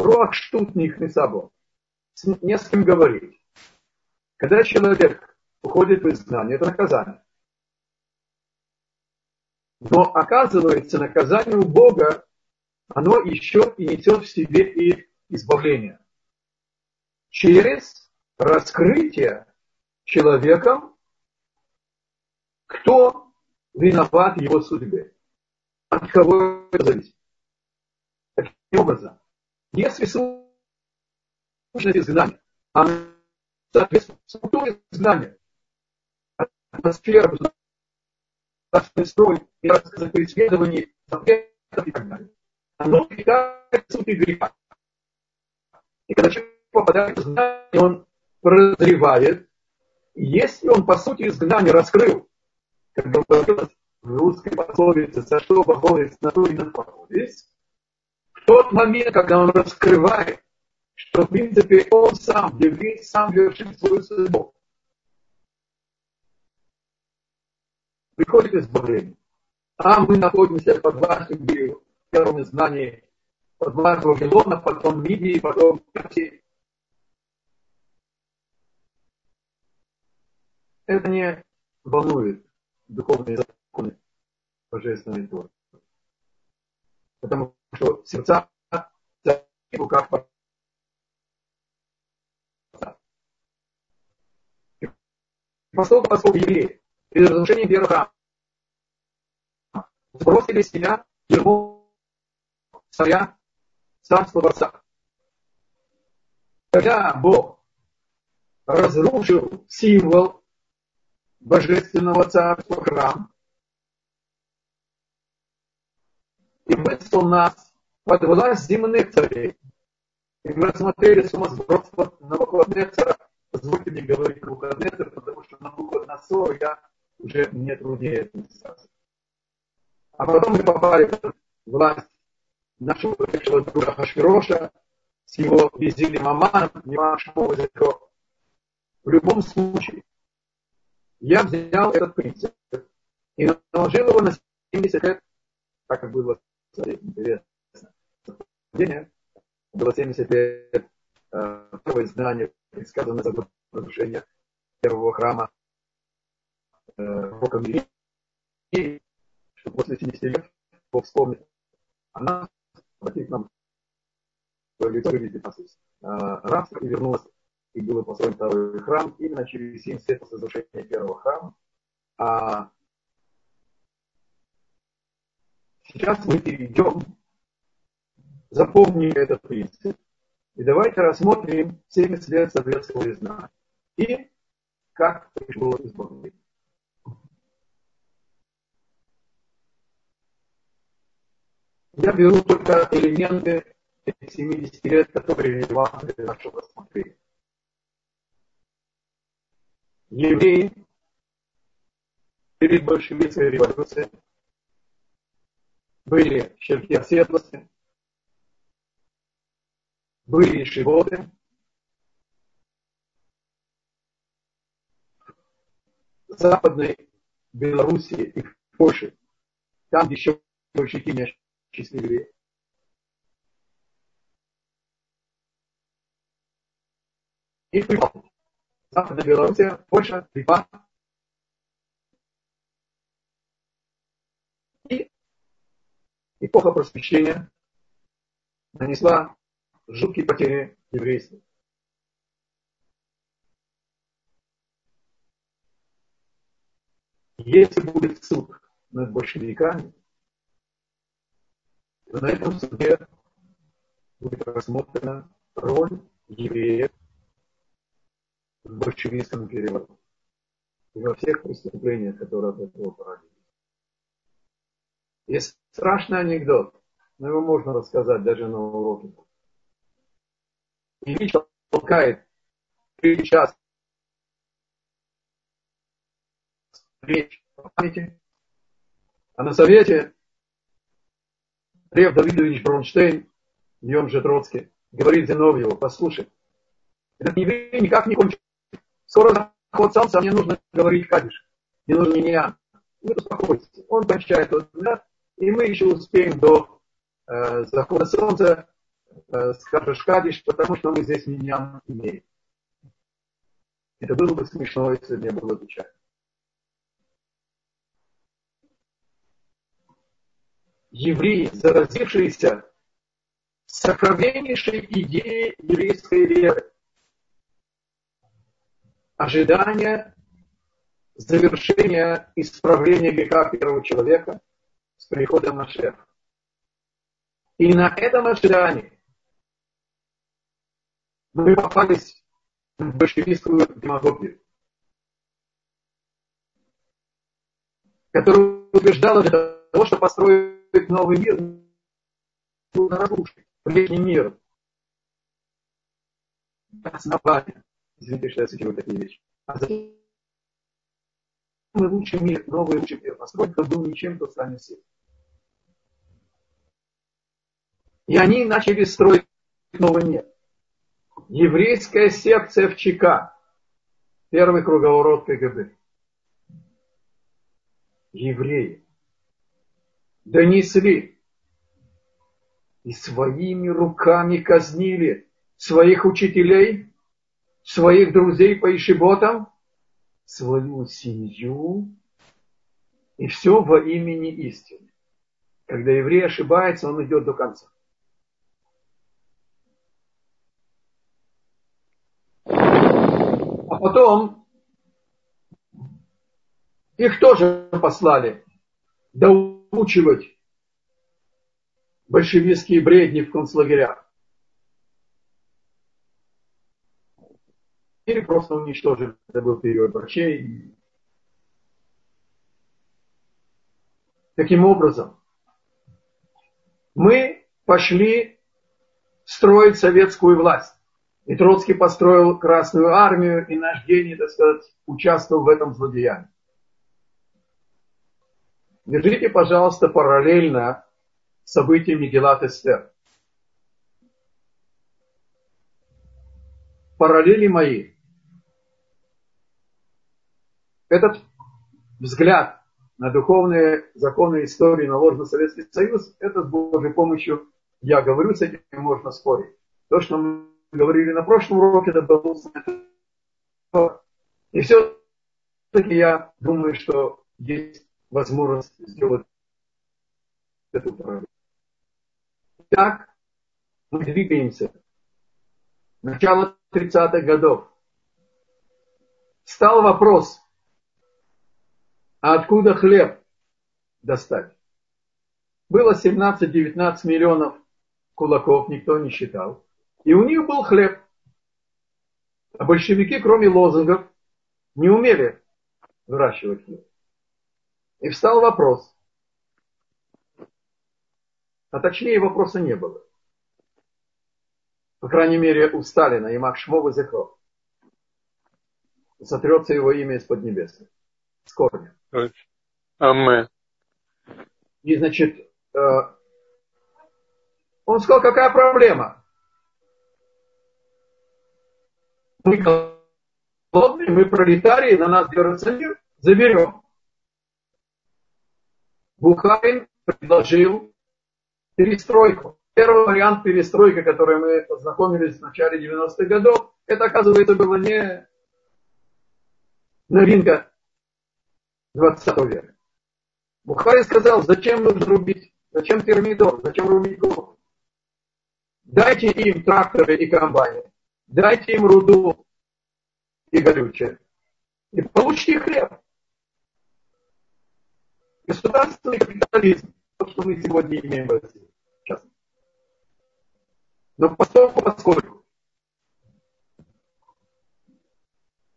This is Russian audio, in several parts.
Руах штутник не собой. Не с кем говорить. Когда человек уходит в изгнание, это наказание. Но оказывается, наказание у Бога, оно еще и несет в себе и избавление. Через раскрытие человеком, кто виноват в его судьбе. От кого это зависит. Таким образом, если служит изгнание, а соответственно, структура изгнания, атмосфера государственный строй и рассказы преследований, запретов и так далее, оно питает сути греха. И когда человек попадает в изгнание, он прозревает, если он, по сути, изгнание раскрыл, как говорилось в русской пословице, за что походит, на то и находись, в тот момент, когда он раскрывает, что, в принципе, он сам, еврей, сам вершит свою судьбу. Приходит избавление. А мы находимся под властью первым знаний, под властью Вавилона, потом Мидии, потом Персии. Это не волнует духовные законы божественной Торы. Потому что сердца в руках поскольку, поскольку евреи перед разрушением первого храма сбросили с себя его царя, царства Творца. Когда Бог разрушил символ божественного царства храм. И высыл нас под власть земных царей. И мы рассмотрели сумасбродство Навуходнецера. Позвольте мне говорить Навуходнецер, потому что Навуходнецер я уже мне труднее. А потом мы попали в власть нашего бывшего друга Хашвироша с его визилем Аманом, не вашему В любом случае, я взял этот принцип и наложил его на 70 лет, так как было интересно. Было 70 лет э, первое издание, предсказанное за разрушение первого храма э, Роком И что после 70 лет Бог вспомнит она обратит нам свое лицо, видит нас из э, и вернулась и был построен второй храм именно через 70 лет после разрушения первого храма. А сейчас мы перейдем, запомним этот принцип, и давайте рассмотрим 70 лет советского знания. И как пришло избавление. Я беру только элементы 70 лет, которые релевантны для нашего рассмотрения. Евреи перед большевистской революцией были черти оседлости, были шивоты, Западной Белоруссии и в Польше, там еще большевики не счастливее. И Западная Белоруссия, Польша, Литва. Эпоха просвещения нанесла жуткие потери еврейству. Если будет суд над большевиками, то на этом суде будет рассмотрена роль евреев в большевистском переводе. И во всех преступлениях, которые от этого породились. Есть страшный анекдот, но его можно рассказать даже на уроке. Ильич толкает три часа речь памяти, а на совете Лев Давидович Бронштейн, днем же Троцкий, говорит Зиновьеву, послушай, этот еврей никак не кончит Скоро заход солнца, мне нужно говорить кадиш. Не нужно меня. Вы успокойтесь. Он кончает вот и мы еще успеем до э, захода солнца э, скажешь потому что мы здесь меня имеем. Это было бы смешно, если бы не было печально. Евреи, заразившиеся сокровеннейшей идеей еврейской веры, ожидание завершения исправления греха первого человека с приходом на шеф. И на этом ожидании мы попались в большевистскую демагогию, которая убеждала для того, чтобы построить новый мир, нужно прежний мир. Основание. Извините, что я цитирую такие вещи. А затем мы лучший мир, новый лучший мир. Построить, был ничем, то станет всем. И они начали строить новый мир. Еврейская секция в ЧК. Первый круговорот КГБ. Евреи донесли и своими руками казнили своих учителей, своих друзей по ишиботам, свою семью, и все во имени истины. Когда еврей ошибается, он идет до конца. А потом их тоже послали доучивать большевистские бредни в концлагерях. Или просто уничтожили. Это был период врачей. Таким образом, мы пошли строить советскую власть. И Троцкий построил Красную Армию, и наш гений, так сказать, участвовал в этом злодеянии. Держите, пожалуйста, параллельно события Мегелат Эстер. Параллели мои. Этот взгляд на духовные законы истории наложен на Советский Союз, это с Божьей помощью, я говорю, с этим можно спорить. То, что мы говорили на прошлом уроке, это было и все-таки я думаю, что есть возможность сделать эту проблему. Так мы двигаемся. Начало 30-х годов. Стал вопрос, а откуда хлеб достать? Было 17-19 миллионов кулаков, никто не считал. И у них был хлеб. А большевики, кроме лозунгов, не умели выращивать хлеб. И встал вопрос, а точнее вопроса не было. По крайней мере, у Сталина и Макшмова Зехров. Сотрется его имя из-под небес. С корня. Амен. И, значит, э, он сказал, какая проблема? Мы голодные, мы пролетарии, на нас держится мир, заберем. Бухарин предложил перестройку. Первый вариант перестройки, который мы познакомились в начале 90-х годов, это, оказывается, было не новинка 20 века. Бухари сказал, зачем нужно рубить, зачем термидор, зачем рубить голову. Дайте им тракторы и комбайны, дайте им руду и горючее, и получите хлеб. Государственный капитализм, то, что мы сегодня имеем в России. Но поскольку, поскольку,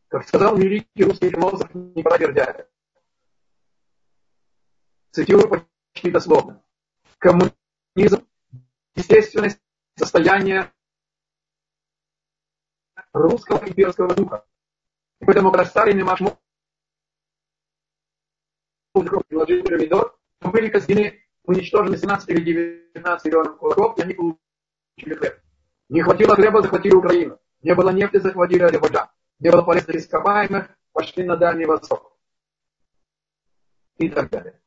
как сказал великий русский философ Николай Бердяев, цитирую почти дословно, коммунизм – естественное состояние русского имперского духа. Поэтому, когда Сталин и Машмов приложили помидор, были казнены уничтожены 17 или 19 миллионов кулаков, и они получили хлеб. Не хватило хлеба, захватили Украину. Не было нефти, захватили Азербайджан. Не было полезных ископаемых, пошли на Дальний Восток. И так далее.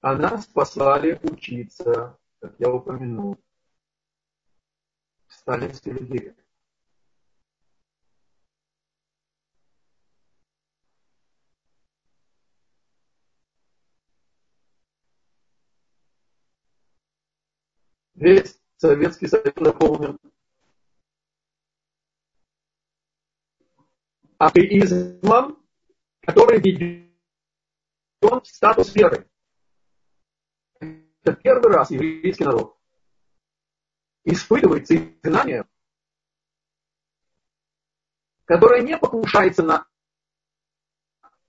А нас послали учиться как я упомянул, в сталинской идее. Весь Советский Союз наполнен атеизмом, который ведет в статус веры. Это первый раз еврейский народ испытывает знания, которое не покушается на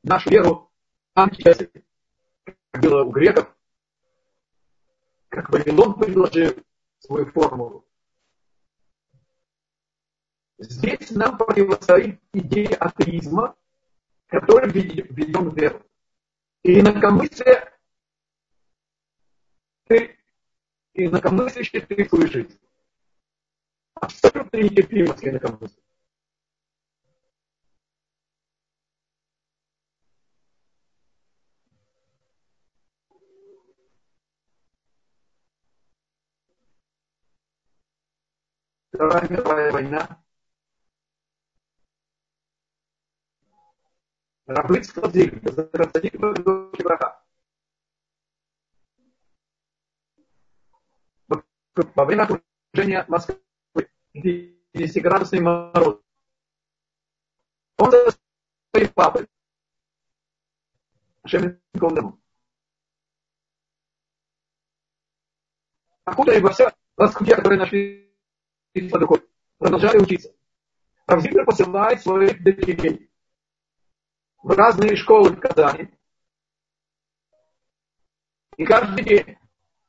нашу веру античестия, как было у греков, как Вавилон предложил свою формулу. Здесь нам противостоит идея атеизма, который ведем в веру. И инакомыслие ты, инакомыслящий ты жизнь. Абсолютно нетерпимость к Вторая мировая война. Рабы сквозили, засадили врага. Во время окружения Москвы 50-градусный мороз. Он своей папой. Шемником дому. Откуда и во все лоскутья, которые нашли под рукой. Продолжали учиться. Равзимер посылает своих дочерей в разные школы в Казани. И каждый день,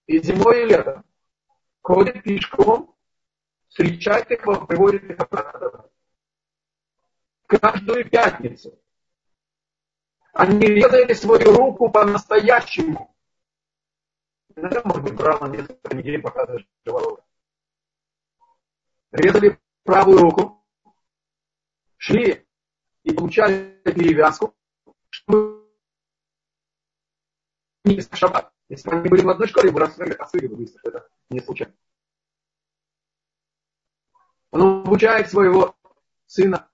и зимой, и летом, ходит пешком, встречает их, приводит их обратно. Каждую пятницу. Они резали свою руку по-настоящему. Иногда, может быть, брал на несколько недель, пока заживало резали правую руку, шли и получали перевязку, чтобы не шаббат. Если бы они были в одной школе, бы рассказали, осыли бы это не случайно. Он обучает своего сына.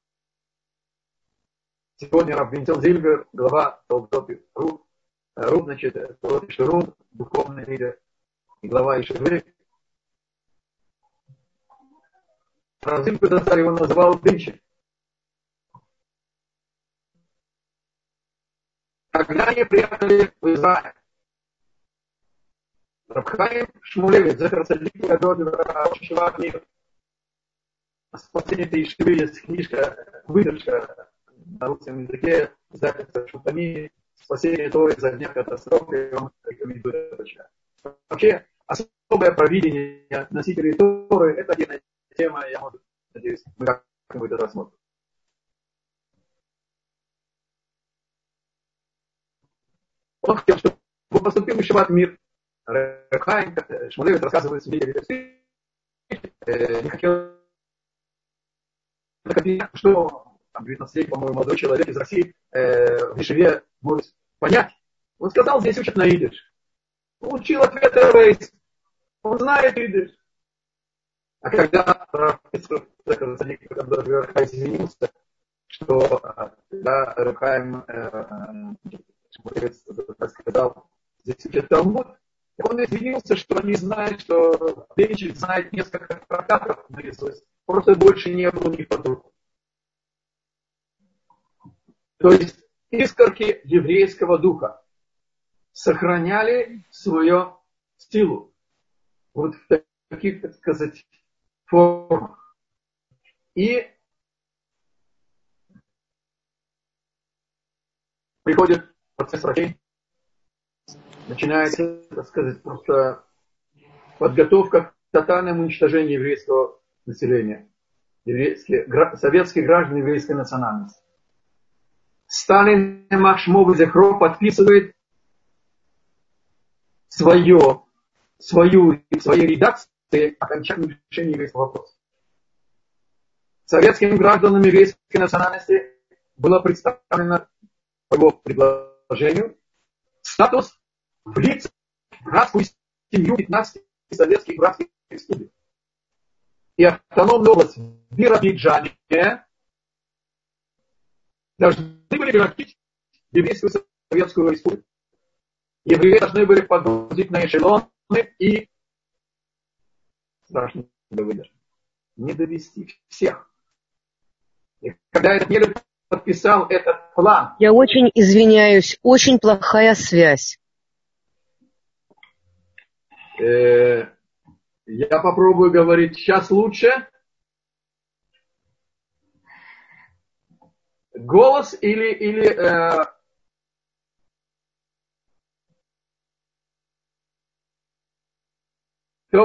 Сегодня Раб Винтел Зильбер, глава Толдоты Ру, Ру, значит, Ру, духовный лидер, глава Ишевы, Равзин Кудасар его называл Дынчик. Когда они приехали в Израиль, Рабхаим Шмулевич, Зефер Садик, очень шива книга. Спасение этой Ишивы есть книжка, выдержка на русском языке, записи Шутани, спасение Торы за дня катастрофы, я вам рекомендую это Вообще, особое провидение носителей Торы, это отдельная тема, я, может, надеюсь, мы как-нибудь это рассмотрим. Он хотел, чтобы поступил Шаббат мир. Рехайм, Шмулевец рассказывает свидетели, э, не хотел что там, 19 по-моему, молодой человек из России э, в Ешеве может понять. Он сказал, здесь учат на идиш. Учил ответ Рейс. Он знает идиш. А когда извинился, что когда Рахаим сказал, здесь учат Талмуд, он извинился, что не знает, что Ленич знает несколько трактатов наизусть. Просто больше не было ни под руку. То есть искорки еврейского духа сохраняли свою силу. Вот в таких, так сказать, формах. И приходит процесс рождения, начинается, так сказать, просто подготовка к тотальному уничтожению еврейского населения, еврейские, советские граждане еврейской национальности. Сталин Махшмов Зехро подписывает свое, свою, своей редакции окончательное решение еврейского вопроса. Советским гражданам еврейской национальности было представлено по его предложению статус в лице братскую семью 15 советских братских республик. И автономная область в Биробиджане должны были превратить еврейскую советскую республику. Евреи должны были погрузить на эшелоны и страшно выдержать. Не довести всех. И когда этот Нелюб подписал этот план. Я очень извиняюсь, очень плохая связь. Э, я попробую говорить сейчас лучше. Голос или, или э,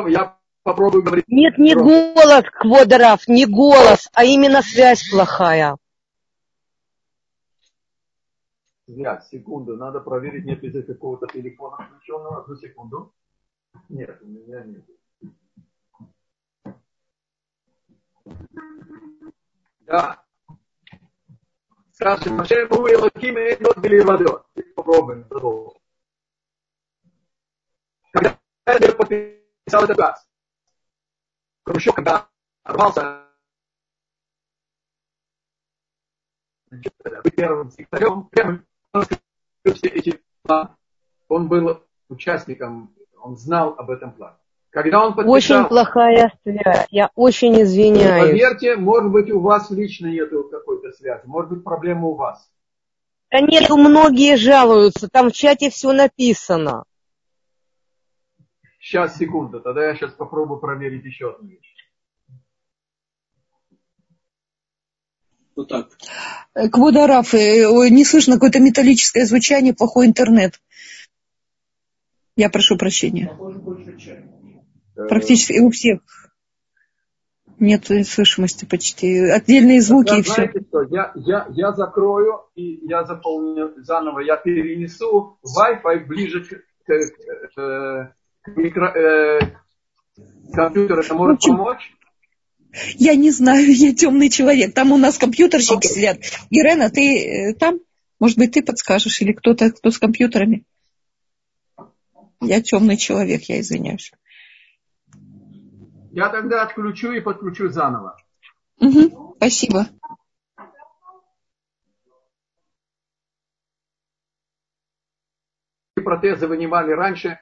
я попробую говорить. Нет, не голос, Кводоров, не голос, а именно связь плохая. Связь, секунду, надо проверить, нет ли здесь какого-то телефона включенного. Одну секунду. Нет, у меня нет. Да. Скажем, Машем у Элоким и Эдот Беливадот. Попробуем продолжить. Когда я подписал этот газ, Хрущев, когда рвался первым секретарем, первым, все эти планы, он был участником, он знал об этом плане. Когда он подписал, очень плохая связь. Я очень извиняюсь. Поверьте, может быть, у вас лично нет какой-то связи. Может быть, проблема у вас. Да нет, многие жалуются. Там в чате все написано. Сейчас, секунду. Тогда я сейчас попробую проверить еще одну вещь. Вот так. Кводараф, э, не слышно какое-то металлическое звучание, плохой интернет. Я прошу прощения. Практически у всех нет слышимости почти. Отдельные звуки Тогда, и все. Что? Я, я, я закрою и я заполню заново. Я перенесу Wi-Fi ближе к, к, к, к микро, э, компьютеру. Это может общем, помочь? Я не знаю, я темный человек. Там у нас компьютерщики сидят. Ирена, ты э, там? Может быть, ты подскажешь? Или кто-то, кто с компьютерами? Я темный человек, я извиняюсь. Я тогда отключу и подключу заново. Угу, спасибо. Протезы вынимали раньше.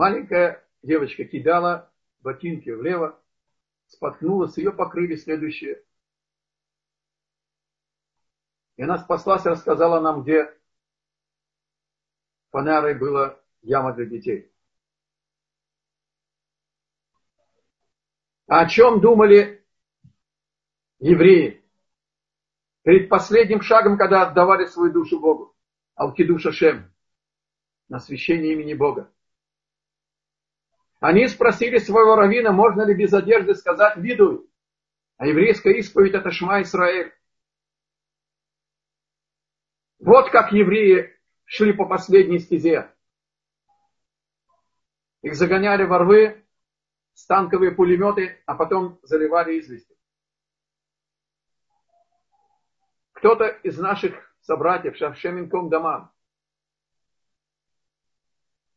Маленькая девочка кидала ботинки влево, споткнулась, ее покрыли следующие. И она спаслась рассказала нам, где Панарой была яма для детей. О чем думали евреи перед последним шагом, когда отдавали свою душу Богу? Алкидуша Шем, на священие имени Бога. Они спросили своего равина, можно ли без одежды сказать «видуй». А еврейская исповедь это Шма Исраэль. Вот как евреи шли по последней стезе. Их загоняли во рвы, станковые пулеметы, а потом заливали извести. Кто-то из наших собратьев, Шавшеминком Даман,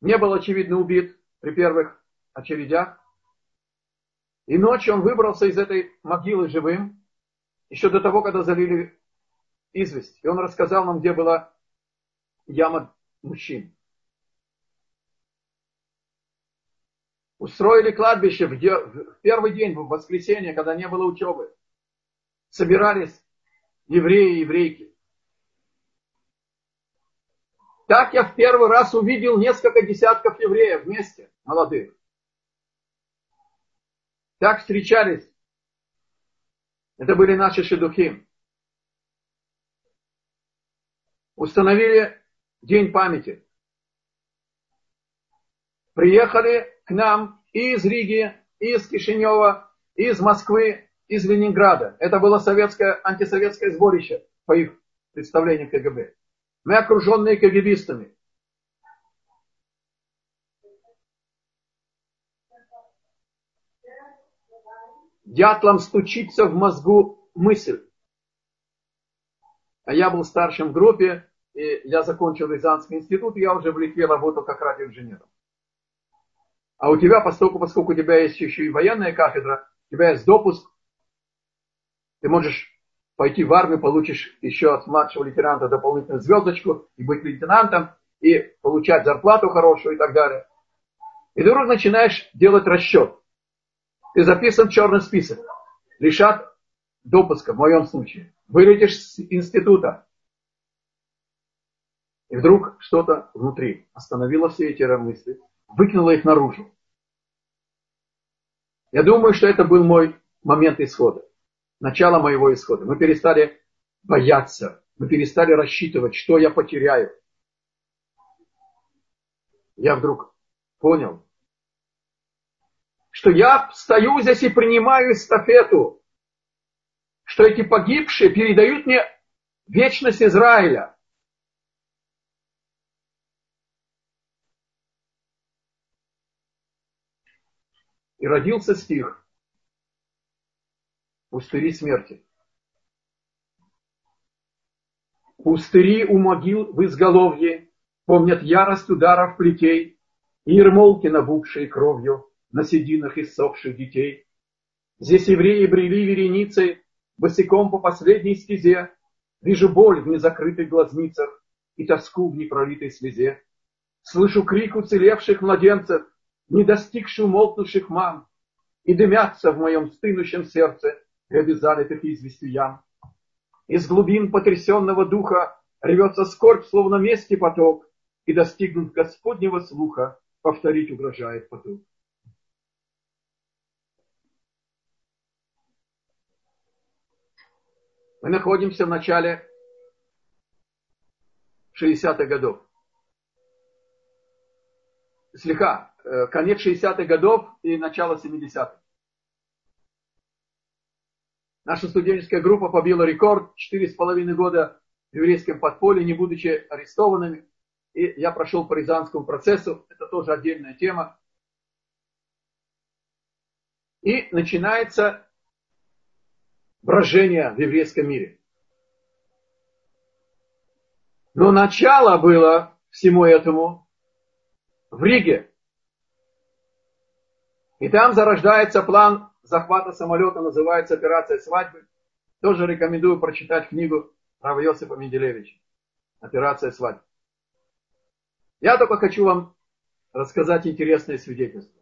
не был, очевидно, убит при первых очередях. И ночью он выбрался из этой могилы живым, еще до того, когда залили известь. И он рассказал нам, где была яма мужчин. Устроили кладбище в, первый день, в воскресенье, когда не было учебы. Собирались евреи и еврейки. Так я в первый раз увидел несколько десятков евреев вместе, молодых. Так встречались. Это были наши шедухи. Установили День памяти. Приехали к нам из Риги, из Кишинева, из Москвы, из Ленинграда. Это было советское, антисоветское сборище по их представлению КГБ. Мы окруженные КГБистами. Дятлом стучится в мозгу мысль. А я был старшим в группе, и я закончил Рязанский институт, и я уже в Литве работал как радиоинженером. А у тебя, поскольку, поскольку у тебя есть еще и военная кафедра, у тебя есть допуск, ты можешь пойти в армию, получишь еще от младшего лейтенанта дополнительную звездочку и быть лейтенантом, и получать зарплату хорошую и так далее. И ты вдруг начинаешь делать расчет. Ты записан в черный список. Лишат допуска, в моем случае. Вылетишь с института. И вдруг что-то внутри остановило все эти мысли, выкинуло их наружу. Я думаю, что это был мой момент исхода начало моего исхода. Мы перестали бояться, мы перестали рассчитывать, что я потеряю. Я вдруг понял, что я стою здесь и принимаю эстафету, что эти погибшие передают мне вечность Израиля. И родился стих – пустыри смерти. Пустыри у могил в изголовье помнят ярость ударов плетей и ермолки, набухшие кровью на сединах иссохших детей. Здесь евреи брели вереницей, босиком по последней стезе, Вижу боль в незакрытых глазницах и тоску в непролитой слезе. Слышу крик уцелевших младенцев, не достигших умолкнувших мам, и дымятся в моем стынущем сердце ряды залитых известью ям. Из глубин потрясенного духа рвется скорбь, словно мести поток, и достигнут Господнего слуха, повторить угрожает поток. Мы находимся в начале 60-х годов. Слегка, э, конец 60-х годов и начало 70-х. Наша студенческая группа побила рекорд. Четыре с половиной года в еврейском подполье, не будучи арестованными. И я прошел по Рязанскому процессу. Это тоже отдельная тема. И начинается брожение в еврейском мире. Но начало было всему этому в Риге. И там зарождается план захвата самолета называется «Операция свадьбы». Тоже рекомендую прочитать книгу Рава Йосипа Менделевича «Операция свадьбы». Я только хочу вам рассказать интересное свидетельство.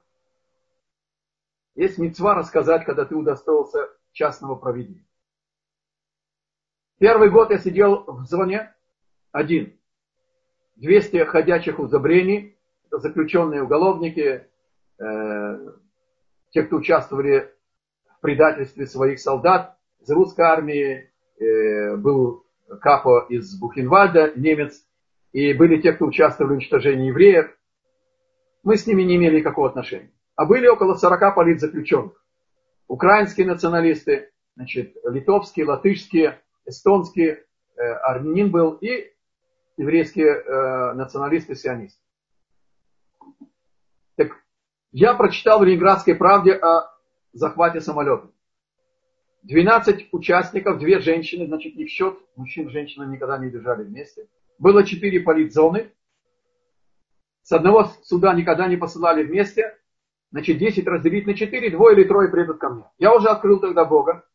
Есть мецва рассказать, когда ты удостоился частного проведения. Первый год я сидел в зоне один. 200 ходячих узобрений, заключенные уголовники, э, те, кто участвовали в предательстве своих солдат из русской армии, э, был Капо из Бухенвальда, немец, и были те, кто участвовали в уничтожении евреев. Мы с ними не имели никакого отношения. А были около 40 политзаключенных. Украинские националисты, значит, литовские, латышские, эстонские, э, армянин был и еврейские э, националисты-сионисты. Так я прочитал в Ленинградской правде о захвате самолета. 12 участников, две женщины, значит, в счет, мужчин и женщины никогда не держали вместе. Было 4 политзоны. С одного суда никогда не посылали вместе. Значит, 10 разделить на 4, двое или трое придут ко мне. Я уже открыл тогда Бога,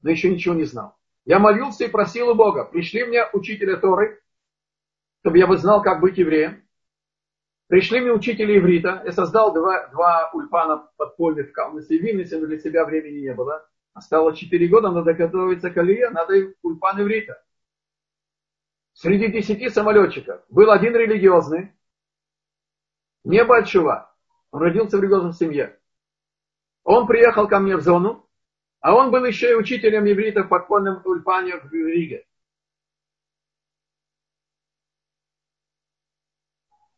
но еще ничего не знал. Я молился и просил у Бога, пришли мне учителя Торы, чтобы я бы знал, как быть евреем. Пришли мне учители иврита. Я создал два, два ульпана подпольных в Калмысе и для себя времени не было. Осталось четыре года, надо готовиться к Алие, надо ульпан иврита. Среди десяти самолетчиков был один религиозный, небольшого. Он родился в религиозной семье. Он приехал ко мне в зону, а он был еще и учителем иврита в подпольном ульпане в Риге.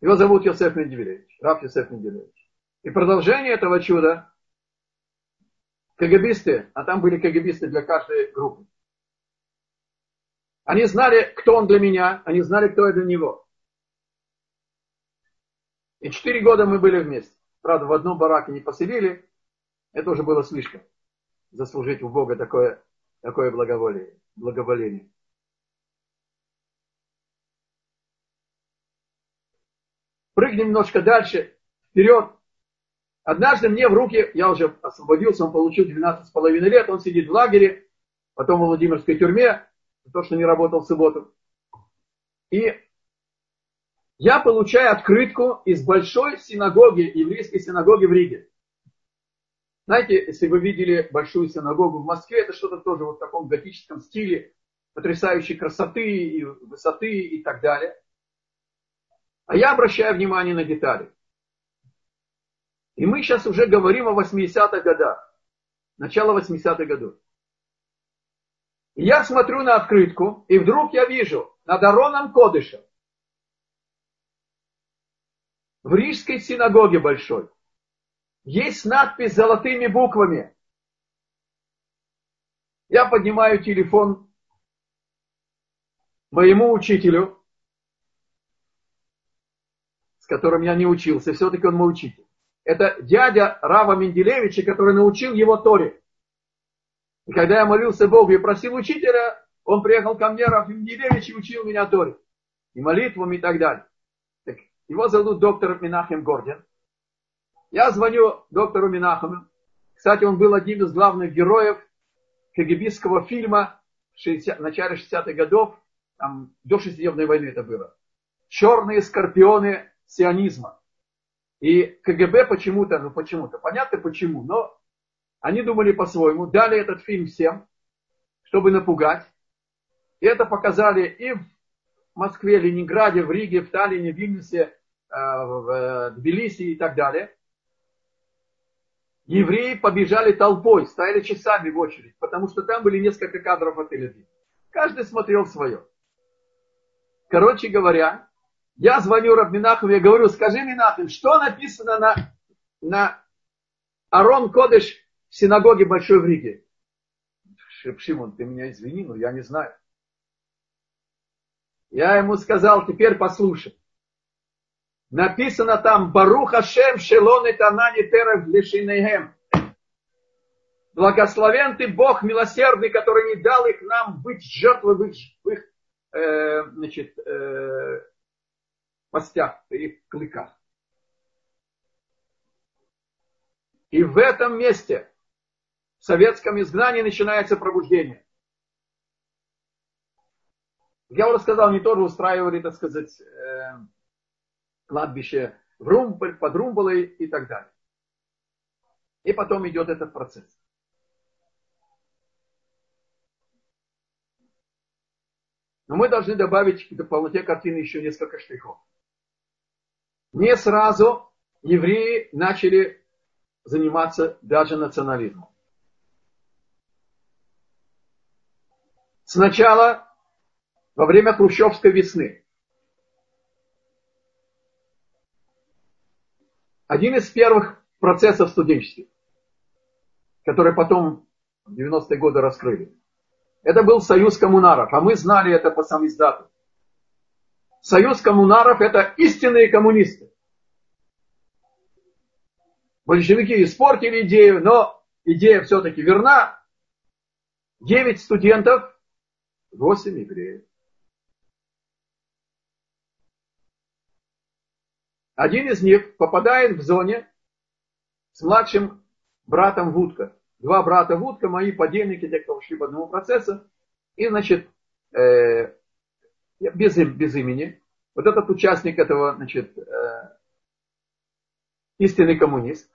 Его зовут Йосеф Менделевич, Раф Йосеф Менделевич. И продолжение этого чуда, КГБисты, а там были КГБисты для каждой группы. Они знали, кто он для меня, они знали, кто я для него. И четыре года мы были вместе. Правда, в одном бараке не поселили. Это уже было слишком. Заслужить у Бога такое, такое благоволение. благоволение. прыгнем немножко дальше, вперед. Однажды мне в руки, я уже освободился, он получил 12,5 лет, он сидит в лагере, потом в Владимирской тюрьме, за то, что не работал в субботу. И я получаю открытку из большой синагоги, еврейской синагоги в Риге. Знаете, если вы видели большую синагогу в Москве, это что-то тоже вот в таком готическом стиле, потрясающей красоты и высоты и так далее. А я обращаю внимание на детали. И мы сейчас уже говорим о 80-х годах. Начало 80-х годов. И я смотрю на открытку, и вдруг я вижу над Ароном Кодыша в Рижской синагоге большой есть надпись золотыми буквами. Я поднимаю телефон моему учителю, с которым я не учился, все-таки он мой учитель. Это дядя Рава Менделевича, который научил его Торе. И когда я молился Богу и просил учителя, он приехал ко мне, Рав Менделевич, и учил меня Торе. И молитвам и так далее. Его зовут доктор Минахем Гордин. Я звоню доктору Минахаму. Кстати, он был одним из главных героев КГБистского фильма в, 60, в начале 60-х годов, там, до шестидневной войны это было. Черные скорпионы сионизма. И КГБ почему-то, ну почему-то, понятно почему, но они думали по-своему, дали этот фильм всем, чтобы напугать. И это показали и в Москве, Ленинграде, в Риге, в Таллине, в Вильнюсе, э, в э, Тбилиси и так далее. Евреи побежали толпой, стояли часами в очередь, потому что там были несколько кадров от Эльди. Каждый смотрел свое. Короче говоря, я звоню Рабминаху, я говорю, скажи Минахим, что написано на, на Арон Кодыш в синагоге Большой в Риге? Шимон, ты меня извини, но я не знаю. Я ему сказал, теперь послушай. Написано там, Баруха Шем Шелон и Танани Терев Лешинейхем. Благословен ты Бог милосердный, который не дал их нам быть жертвой в их, в их э, значит, э, костях, и клыках. И в этом месте, в советском изгнании, начинается пробуждение. Я уже сказал, они тоже устраивали, так сказать, э, кладбище в Румполь, под Румболой и так далее. И потом идет этот процесс. Но мы должны добавить к полноте картины еще несколько штрихов не сразу евреи начали заниматься даже национализмом. Сначала, во время Хрущевской весны, один из первых процессов студенческих, который потом в 90-е годы раскрыли, это был союз коммунаров, а мы знали это по самиздату. Союз коммунаров это истинные коммунисты. Большевики испортили идею, но идея все-таки верна. Девять студентов, восемь евреев. Один из них попадает в зоне с младшим братом Вудка. Два брата Вудка, мои подельники, те, кто ушли по одному процессу. И, значит, э, без, без имени. Вот этот участник этого, значит, э, истинный коммунист,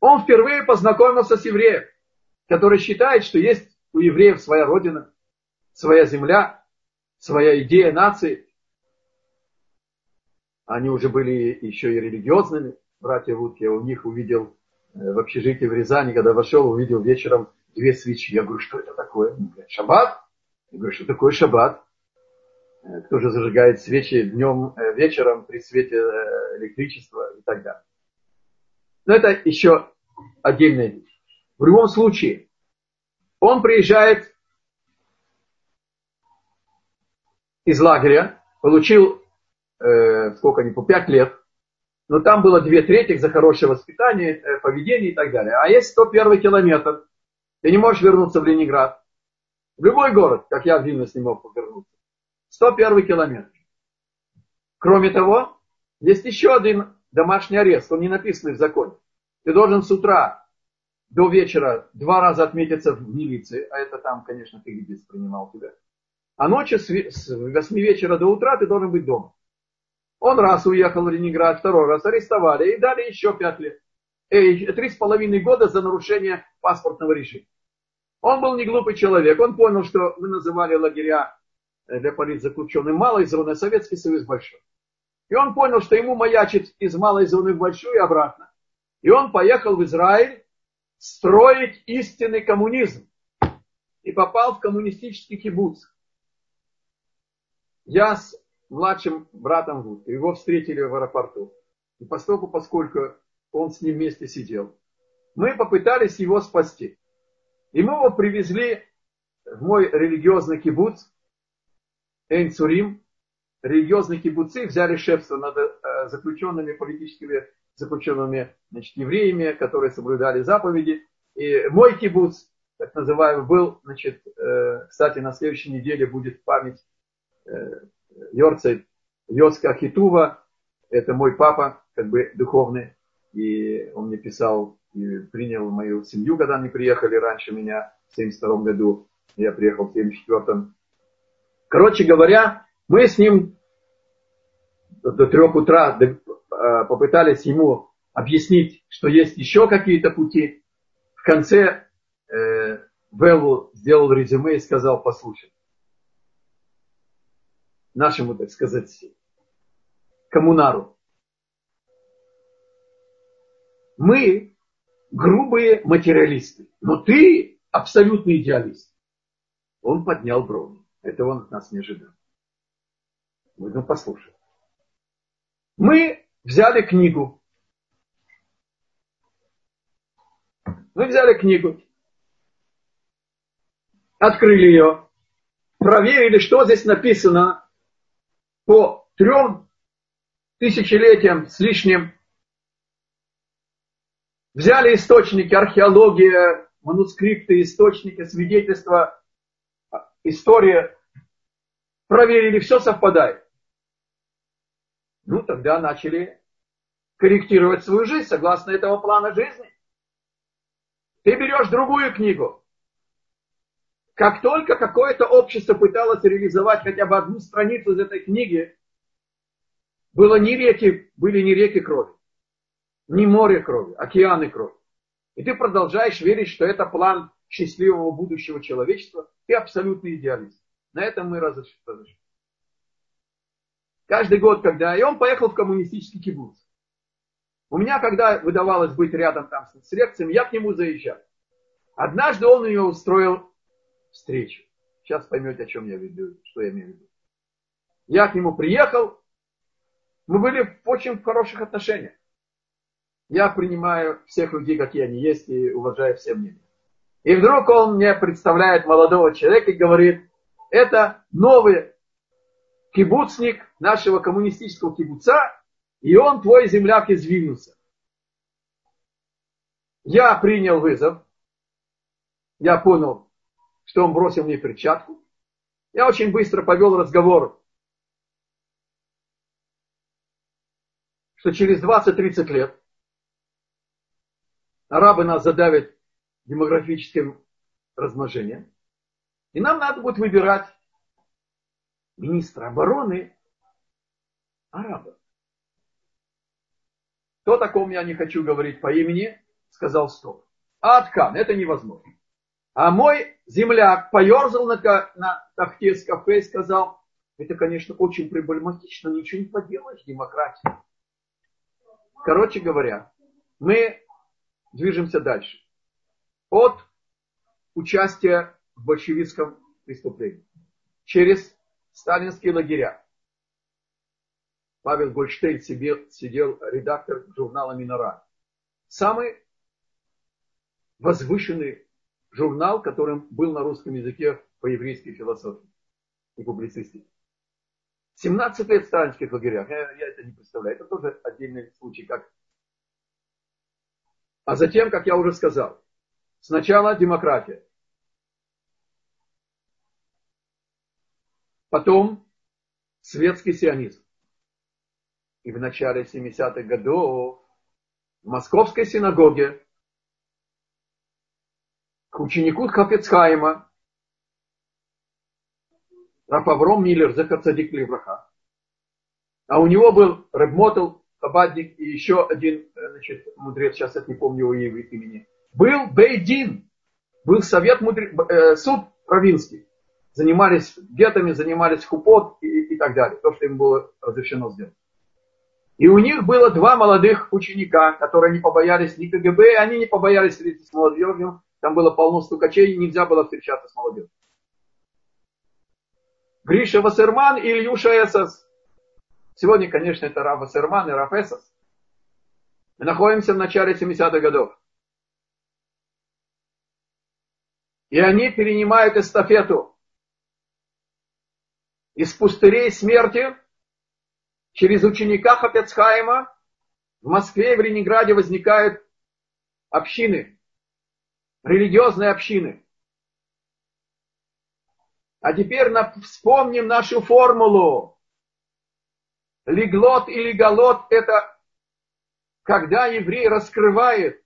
он впервые познакомился с евреем, который считает, что есть у евреев своя родина, своя земля, своя идея нации. Они уже были еще и религиозными, братья Вудки. Я у них увидел э, в общежитии в Рязани, когда вошел, увидел вечером две свечи. Я говорю, что это такое? Он говорит, шаббат? Я говорю, что такое шаббат? Э, кто же зажигает свечи днем, э, вечером при свете электричества и так далее. Но это еще отдельная вещь. В любом случае, он приезжает из лагеря, получил, э, сколько они, по пять лет, но там было две трети за хорошее воспитание, э, поведение и так далее. А есть 101 километр, ты не можешь вернуться в Ленинград. В любой город, как я в Вильнюс не мог вернуться. 101 километр. Кроме того, Есть еще один домашний арест, он не написанный в законе. Ты должен с утра до вечера два раза отметиться в милиции, а это там, конечно, ты принимал тебя. А ночью с 8 вечера до утра ты должен быть дома. Он раз уехал в Ленинград, второй раз арестовали и дали еще пять лет. Три с половиной года за нарушение паспортного режима. Он был не глупый человек. Он понял, что мы называли лагеря э, для политзаключенных малой зоны, а Советский Союз большой. И он понял, что ему маячит из малой зоны в большую и обратно. И он поехал в Израиль строить истинный коммунизм. И попал в коммунистический кибуц. Я младшим братом Гуд. Его встретили в аэропорту. И поскольку, поскольку он с ним вместе сидел, мы попытались его спасти. И мы его привезли в мой религиозный кибуц, Эйнцурим, религиозные кибуцы взяли шефство над э, заключенными политическими заключенными значит, евреями, которые соблюдали заповеди. И мой кибуц, так называемый, был, значит, э, кстати, на следующей неделе будет память э, Йорцей Йоска Хитува. Это мой папа, как бы духовный. И он мне писал и принял мою семью, когда они приехали раньше меня в 72 году. Я приехал в 74 Короче говоря, мы с ним до трех утра а, попытались ему объяснить, что есть еще какие-то пути. В конце э, Веллу сделал резюме и сказал, послушай, нашему, так сказать, коммунару, мы грубые материалисты, но ты абсолютный идеалист. Он поднял брови. Это он от нас не ожидал. Ну, послушай. Мы взяли книгу. Мы взяли книгу, открыли ее, проверили, что здесь написано по трем тысячелетиям с лишним. Взяли источники, археология, манускрипты, источники, свидетельства, история. Проверили, все совпадает. Ну, тогда начали корректировать свою жизнь согласно этого плана жизни. Ты берешь другую книгу. Как только какое-то общество пыталось реализовать хотя бы одну страницу из этой книги, было не реки, были не реки крови, не море крови, океаны крови. И ты продолжаешь верить, что это план счастливого будущего человечества. Ты абсолютный идеалист. На этом мы разошли. Каждый год, когда... И он поехал в коммунистический кибуц. У меня, когда выдавалось быть рядом там с лекциями, я к нему заезжал. Однажды он него устроил встречу. Сейчас поймете, о чем я веду, что я имею в виду. Я к нему приехал. Мы были в очень хороших отношениях. Я принимаю всех людей, какие они есть, и уважаю все мнения. И вдруг он мне представляет молодого человека и говорит, это новый кибуцник нашего коммунистического кибуца, и он твой земляк из Вильнюса. Я принял вызов. Я понял, что он бросил мне перчатку. Я очень быстро повел разговор, что через 20-30 лет арабы нас задавят демографическим размножением. И нам надо будет выбирать министра обороны араба. Кто таком я не хочу говорить по имени, сказал стоп. Аткан, это невозможно. А мой земляк поерзал на, на тахте с кафе и сказал, это, конечно, очень проблематично, ничего не поделаешь, демократия. Короче говоря, мы движемся дальше. От участия в большевистском преступлении. Через сталинские лагеря. Павел Гольштейн сидел, сидел редактор журнала «Минора». Самый возвышенный журнал, которым был на русском языке по еврейской философии и публицистике. 17 лет в сталинских лагерях. Я, я это не представляю. Это тоже отдельный случай. Как... А затем, как я уже сказал, сначала демократия. Потом светский сионизм. И в начале 70-х годов в Московской синагоге к ученику Хафецхайма Рафавром Миллер, Захарцадик Левраха. А у него был Ребмотел, Хабадник и еще один значит, мудрец, сейчас я не помню его имени. Был Бейдин, был совет мудре... э, суд равинский. Занимались гетами, занимались хупот и, и так далее. То, что им было разрешено сделать. И у них было два молодых ученика, которые не побоялись ни КГБ, они не побоялись встретиться с молодежью. Там было полно стукачей, нельзя было встречаться с молодежью. Гриша Вассерман и Ильюша Эсос. Сегодня, конечно, это Рав Вассерман и Рав Эсос. Мы находимся в начале 70-х годов. И они перенимают эстафету из пустырей смерти через ученика Хапецхайма в Москве и в Ленинграде возникают общины, религиозные общины. А теперь вспомним нашу формулу. Леглот и леголот – это когда еврей раскрывает,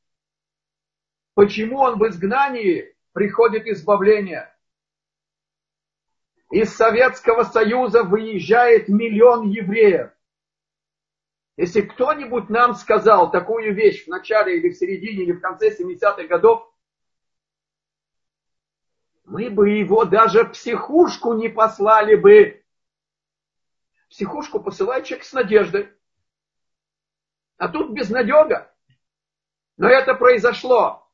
почему он в изгнании приходит избавление. Из Советского Союза выезжает миллион евреев. Если кто-нибудь нам сказал такую вещь в начале или в середине или в конце 70-х годов, мы бы его даже в психушку не послали бы. Психушку посылает человек с надеждой. А тут безнадега. Но это произошло.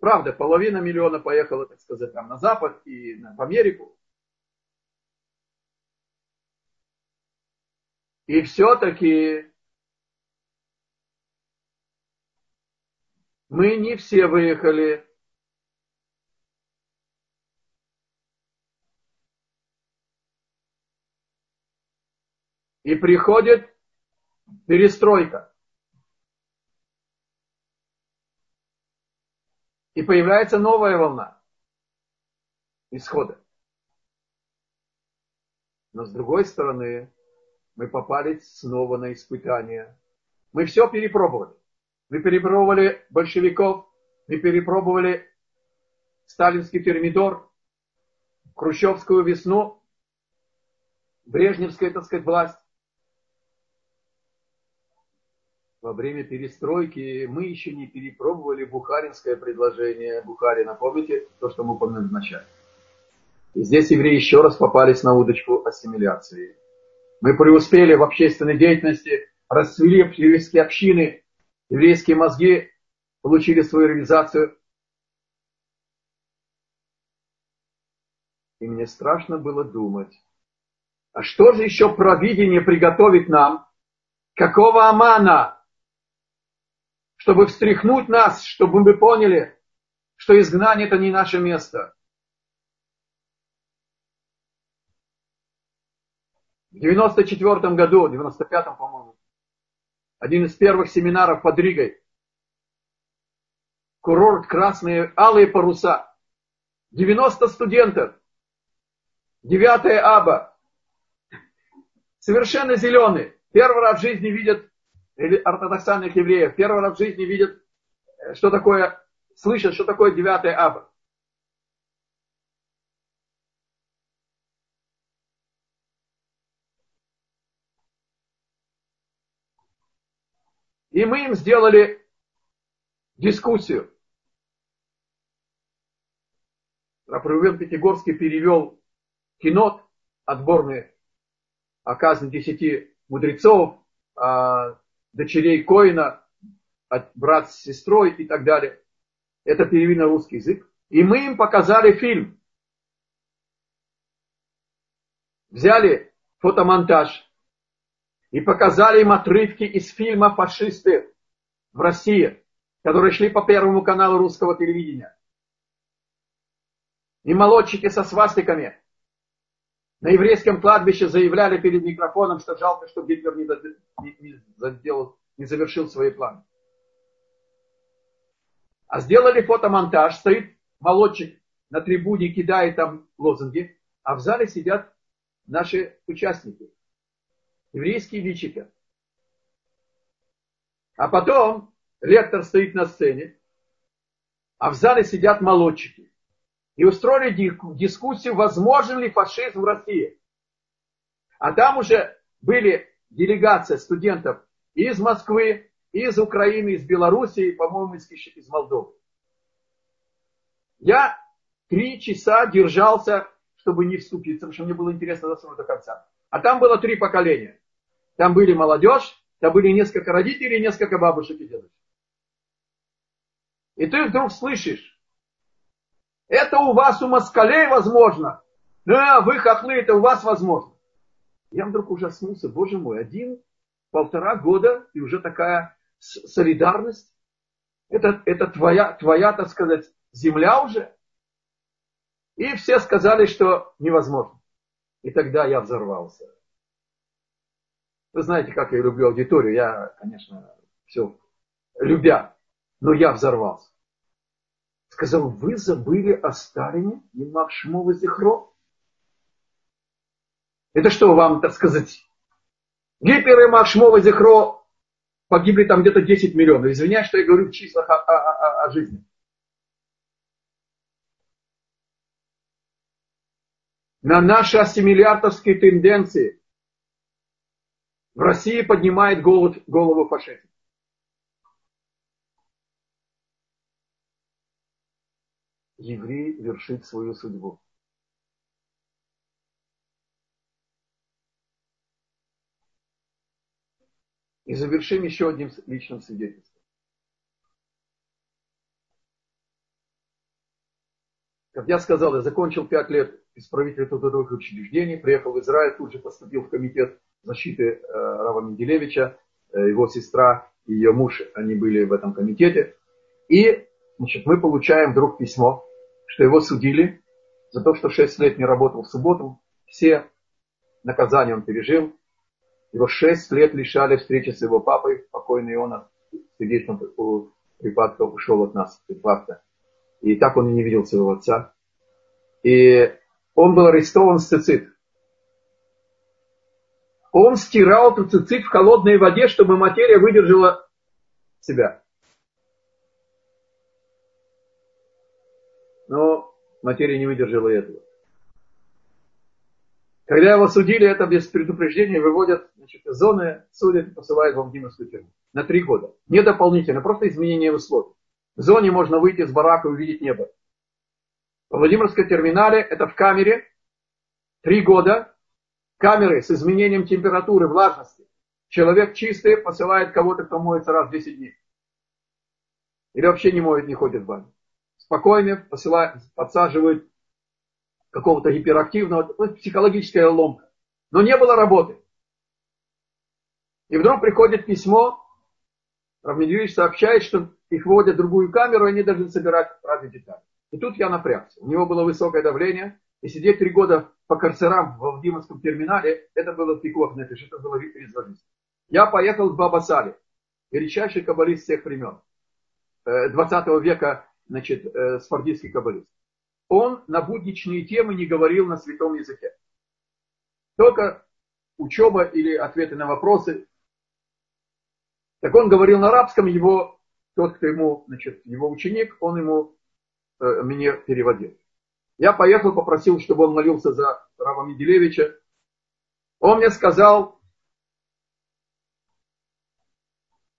Правда, половина миллиона поехала, так сказать, там на Запад и в Америку. И все-таки мы не все выехали. И приходит перестройка. И появляется новая волна исхода. Но с другой стороны, мы попали снова на испытание. Мы все перепробовали. Мы перепробовали большевиков, мы перепробовали сталинский термидор, хрущевскую весну, брежневская, так сказать, власть. Во время перестройки мы еще не перепробовали бухаринское предложение Бухарина. Помните то, что мы упомянули вначале? И здесь евреи еще раз попались на удочку ассимиляции. Мы преуспели в общественной деятельности, расцвели еврейские общины, еврейские мозги получили свою реализацию. И мне страшно было думать, а что же еще провидение приготовить нам? Какого амана? Чтобы встряхнуть нас, чтобы мы поняли, что изгнание это не наше место. В 94 году, в 95 по-моему, один из первых семинаров под Ригой. Курорт Красные, Алые паруса. 90 студентов. 9 аба. Совершенно зеленые. Первый раз в жизни видят ортодоксальных евреев. Первый раз в жизни видят, э, что такое, слышат, что такое 9 аба. И мы им сделали дискуссию. Рапрувен Пятигорский перевел кинот, отборные о казни десяти мудрецов, дочерей Коина, брат с сестрой и так далее. Это перевели на русский язык. И мы им показали фильм. Взяли фотомонтаж и показали им отрывки из фильма «Фашисты» в России, которые шли по первому каналу русского телевидения. И молодчики со свастиками на еврейском кладбище заявляли перед микрофоном, что жалко, что Гитлер не, заделал, не завершил свои планы. А сделали фотомонтаж, стоит молодчик на трибуне, кидает там лозунги, а в зале сидят наши участники, еврейские личика. А потом ректор стоит на сцене, а в зале сидят молодчики. И устроили дискуссию, возможен ли фашизм в России. А там уже были делегация студентов из Москвы, из Украины, из Белоруссии, по-моему, из, из Молдовы. Я три часа держался, чтобы не вступиться, потому что мне было интересно до конца. А там было три поколения. Там были молодежь, там были несколько родителей, несколько бабушек и дедушек. И ты вдруг слышишь, это у вас у москалей возможно. Ну, вы хохлы, это у вас возможно. Я вдруг ужаснулся, боже мой, один, полтора года, и уже такая солидарность. Это, это твоя, твоя, так сказать, земля уже. И все сказали, что невозможно. И тогда я взорвался. Вы знаете, как я люблю аудиторию. Я, конечно, все любя. Но я взорвался. Сказал, вы забыли о Сталине и Макшмова Зихро? Это что вам, так сказать, Гитлер и Макшмова Зихро погибли там где-то 10 миллионов. Извиняюсь, что я говорю в числах о, о, о, о жизни. На наши ассимилятовские тенденции в России поднимает голову, голову фашизм. Еврей вершит свою судьбу. И завершим еще одним личным свидетельством. Как я сказал, я закончил пять лет исправителя трудовых учреждений, приехал в Израиль, тут же поступил в комитет защиты э, Рава Менделевича, э, его сестра и ее муж, они были в этом комитете. И значит, мы получаем вдруг письмо, что его судили за то, что 6 лет не работал в субботу. Все наказания он пережил. Его 6 лет лишали встречи с его папой, покойный он от сердечного припадка ушел от нас, припадка. И так он и не видел своего отца. И он был арестован с цицит. Он стирал этот цицит в холодной воде, чтобы материя выдержала себя. Но материя не выдержала этого. Когда его судили, это без предупреждения выводят значит, из зоны, судят и посылают в Владимирскую тюрьму. На три года. Не дополнительно, просто изменение условий. В зоне можно выйти с барака и увидеть небо. В Владимирском терминале это в камере три года. Камеры с изменением температуры, влажности. Человек чистый посылает кого-то, кто моется раз в 10 дней. Или вообще не моет, не ходит в баню. Спокойно посылают, подсаживают какого-то гиперактивного, ну, психологическая ломка. Но не было работы. И вдруг приходит письмо, Равмедьевич сообщает, что их вводят в другую камеру, и они должны собирать радиодетали. И тут я напрягся. У него было высокое давление, и сидеть три года по карцерам в Владимирском терминале, это было пикох нефиш, это было перезвонить. Я поехал к Баба Сали, величайший каббалист всех времен, 20 э, века, значит, э, сфардийский каббалист. Он на будничные темы не говорил на святом языке. Только учеба или ответы на вопросы. Так он говорил на арабском, его, тот, кто ему, значит, его ученик, он ему Э, мне переводил. Я поехал, попросил, чтобы он молился за Рава Меделевича. Он мне сказал,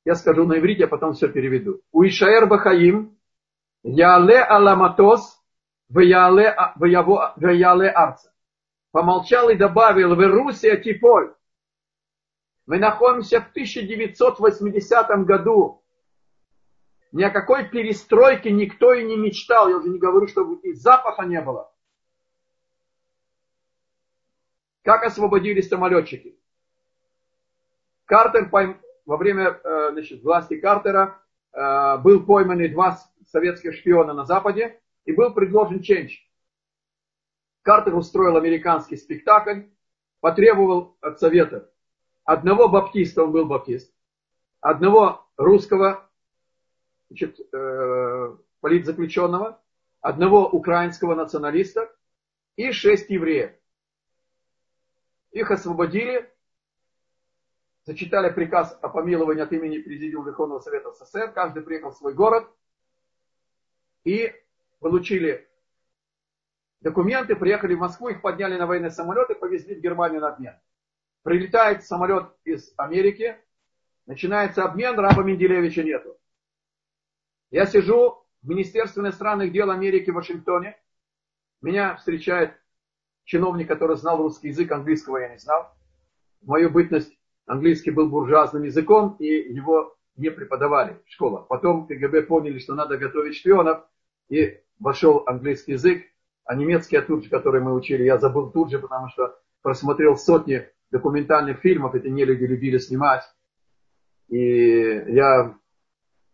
я скажу на иврите, а потом все переведу. У Ишаэр Бахаим, Яле Аламатос, Ваяле Арца. Помолчал и добавил, в Русия Типоль. Мы находимся в 1980 году. Ни о какой перестройке никто и не мечтал. Я уже не говорю, чтобы и запаха не было. Как освободили самолетчики? Картер во время э, значит, власти Картера э, был пойманы два советских шпиона на Западе и был предложен ченч. Картер устроил американский спектакль, потребовал от Совета одного баптиста, он был баптист, одного русского значит, э, политзаключенного, одного украинского националиста и шесть евреев. Их освободили, зачитали приказ о помиловании от имени Президиума Верховного Совета СССР. Каждый приехал в свой город и получили документы, приехали в Москву, их подняли на военный самолет и повезли в Германию на обмен. Прилетает самолет из Америки, начинается обмен, раба Менделевича нету. Я сижу в Министерстве иностранных дел Америки в Вашингтоне. Меня встречает чиновник, который знал русский язык, английского я не знал. В мою бытность английский был буржуазным языком, и его не преподавали в школах. Потом КГБ поняли, что надо готовить шпионов, и вошел английский язык, а немецкий, а тут же, который мы учили, я забыл тут же, потому что просмотрел сотни документальных фильмов, эти не люди любили снимать. И я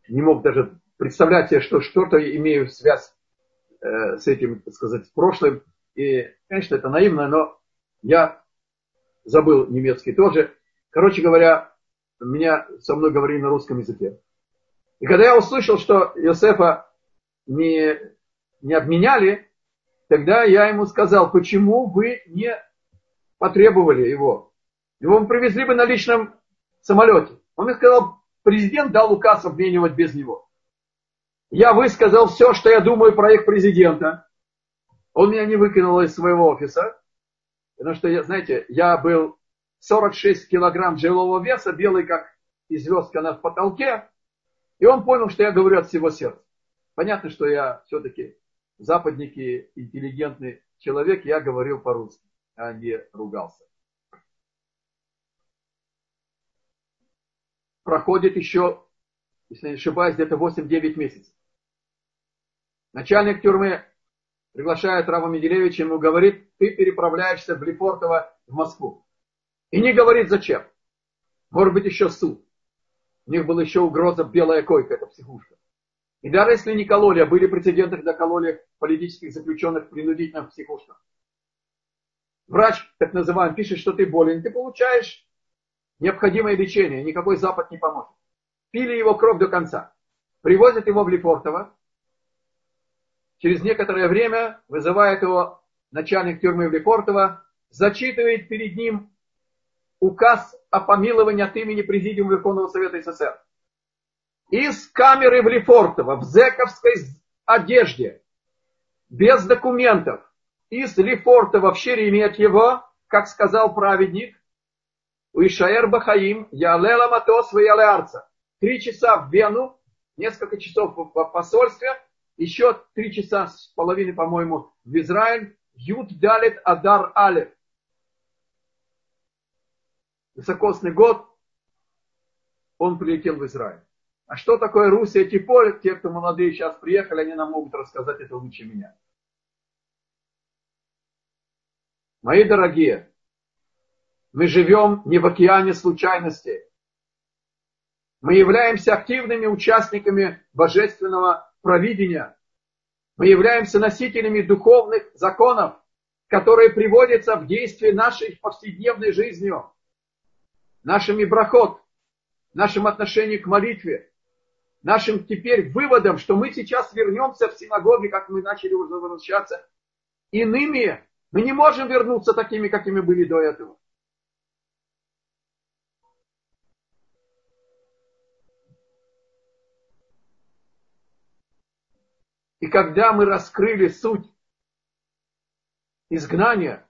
не мог даже представлять себе, что что-то имею связь э, с этим, так сказать, прошлым. И, конечно, это наивно, но я забыл немецкий тоже. Короче говоря, меня со мной говорили на русском языке. И когда я услышал, что Иосифа не, не обменяли, тогда я ему сказал, почему вы не потребовали его? Его мы привезли бы на личном самолете. Он мне сказал, президент дал указ обменивать без него. Я высказал все, что я думаю про их президента. Он меня не выкинул из своего офиса. Потому что, знаете, я был 46 килограмм жилого веса, белый как и звездка на потолке. И он понял, что я говорю от всего сердца. Понятно, что я все-таки западник и интеллигентный человек, я говорил по-русски, а не ругался. Проходит еще, если не ошибаюсь, где-то 8-9 месяцев. Начальник тюрьмы приглашает Рава Меделевича, ему говорит, ты переправляешься в Лефортово в Москву. И не говорит зачем. Может быть еще суд. У них была еще угроза белая койка, это психушка. И даже если не кололи, а были прецеденты, когда кололи политических заключенных принудительно в психушках. Врач, так называемый, пишет, что ты болен, ты получаешь необходимое лечение, никакой Запад не поможет. Пили его кровь до конца. Привозят его в Лефортово, Через некоторое время вызывает его начальник тюрьмы Лефортова, зачитывает перед ним указ о помиловании от имени Президиума Верховного Совета СССР. Из камеры в Лефортово, в зековской одежде, без документов, из Лефортова в Шереметьево, как сказал праведник, у Ишаэр Бахаим, Ялела Матос Ялеарца. Три часа в Вену, несколько часов в посольстве, еще три часа с половиной, по-моему, в Израиль. Ют Далит Адар Алев. Высокосный год он прилетел в Израиль. А что такое Русия Типоль? Те, кто молодые сейчас приехали, они нам могут рассказать это лучше меня. Мои дорогие, мы живем не в океане случайностей. Мы являемся активными участниками божественного провидения. Мы являемся носителями духовных законов, которые приводятся в действие нашей повседневной жизнью, нашими брахот, нашим отношением к молитве, нашим теперь выводом, что мы сейчас вернемся в синагоги, как мы начали уже возвращаться, иными. Мы не можем вернуться такими, какими были до этого. Когда мы раскрыли суть изгнания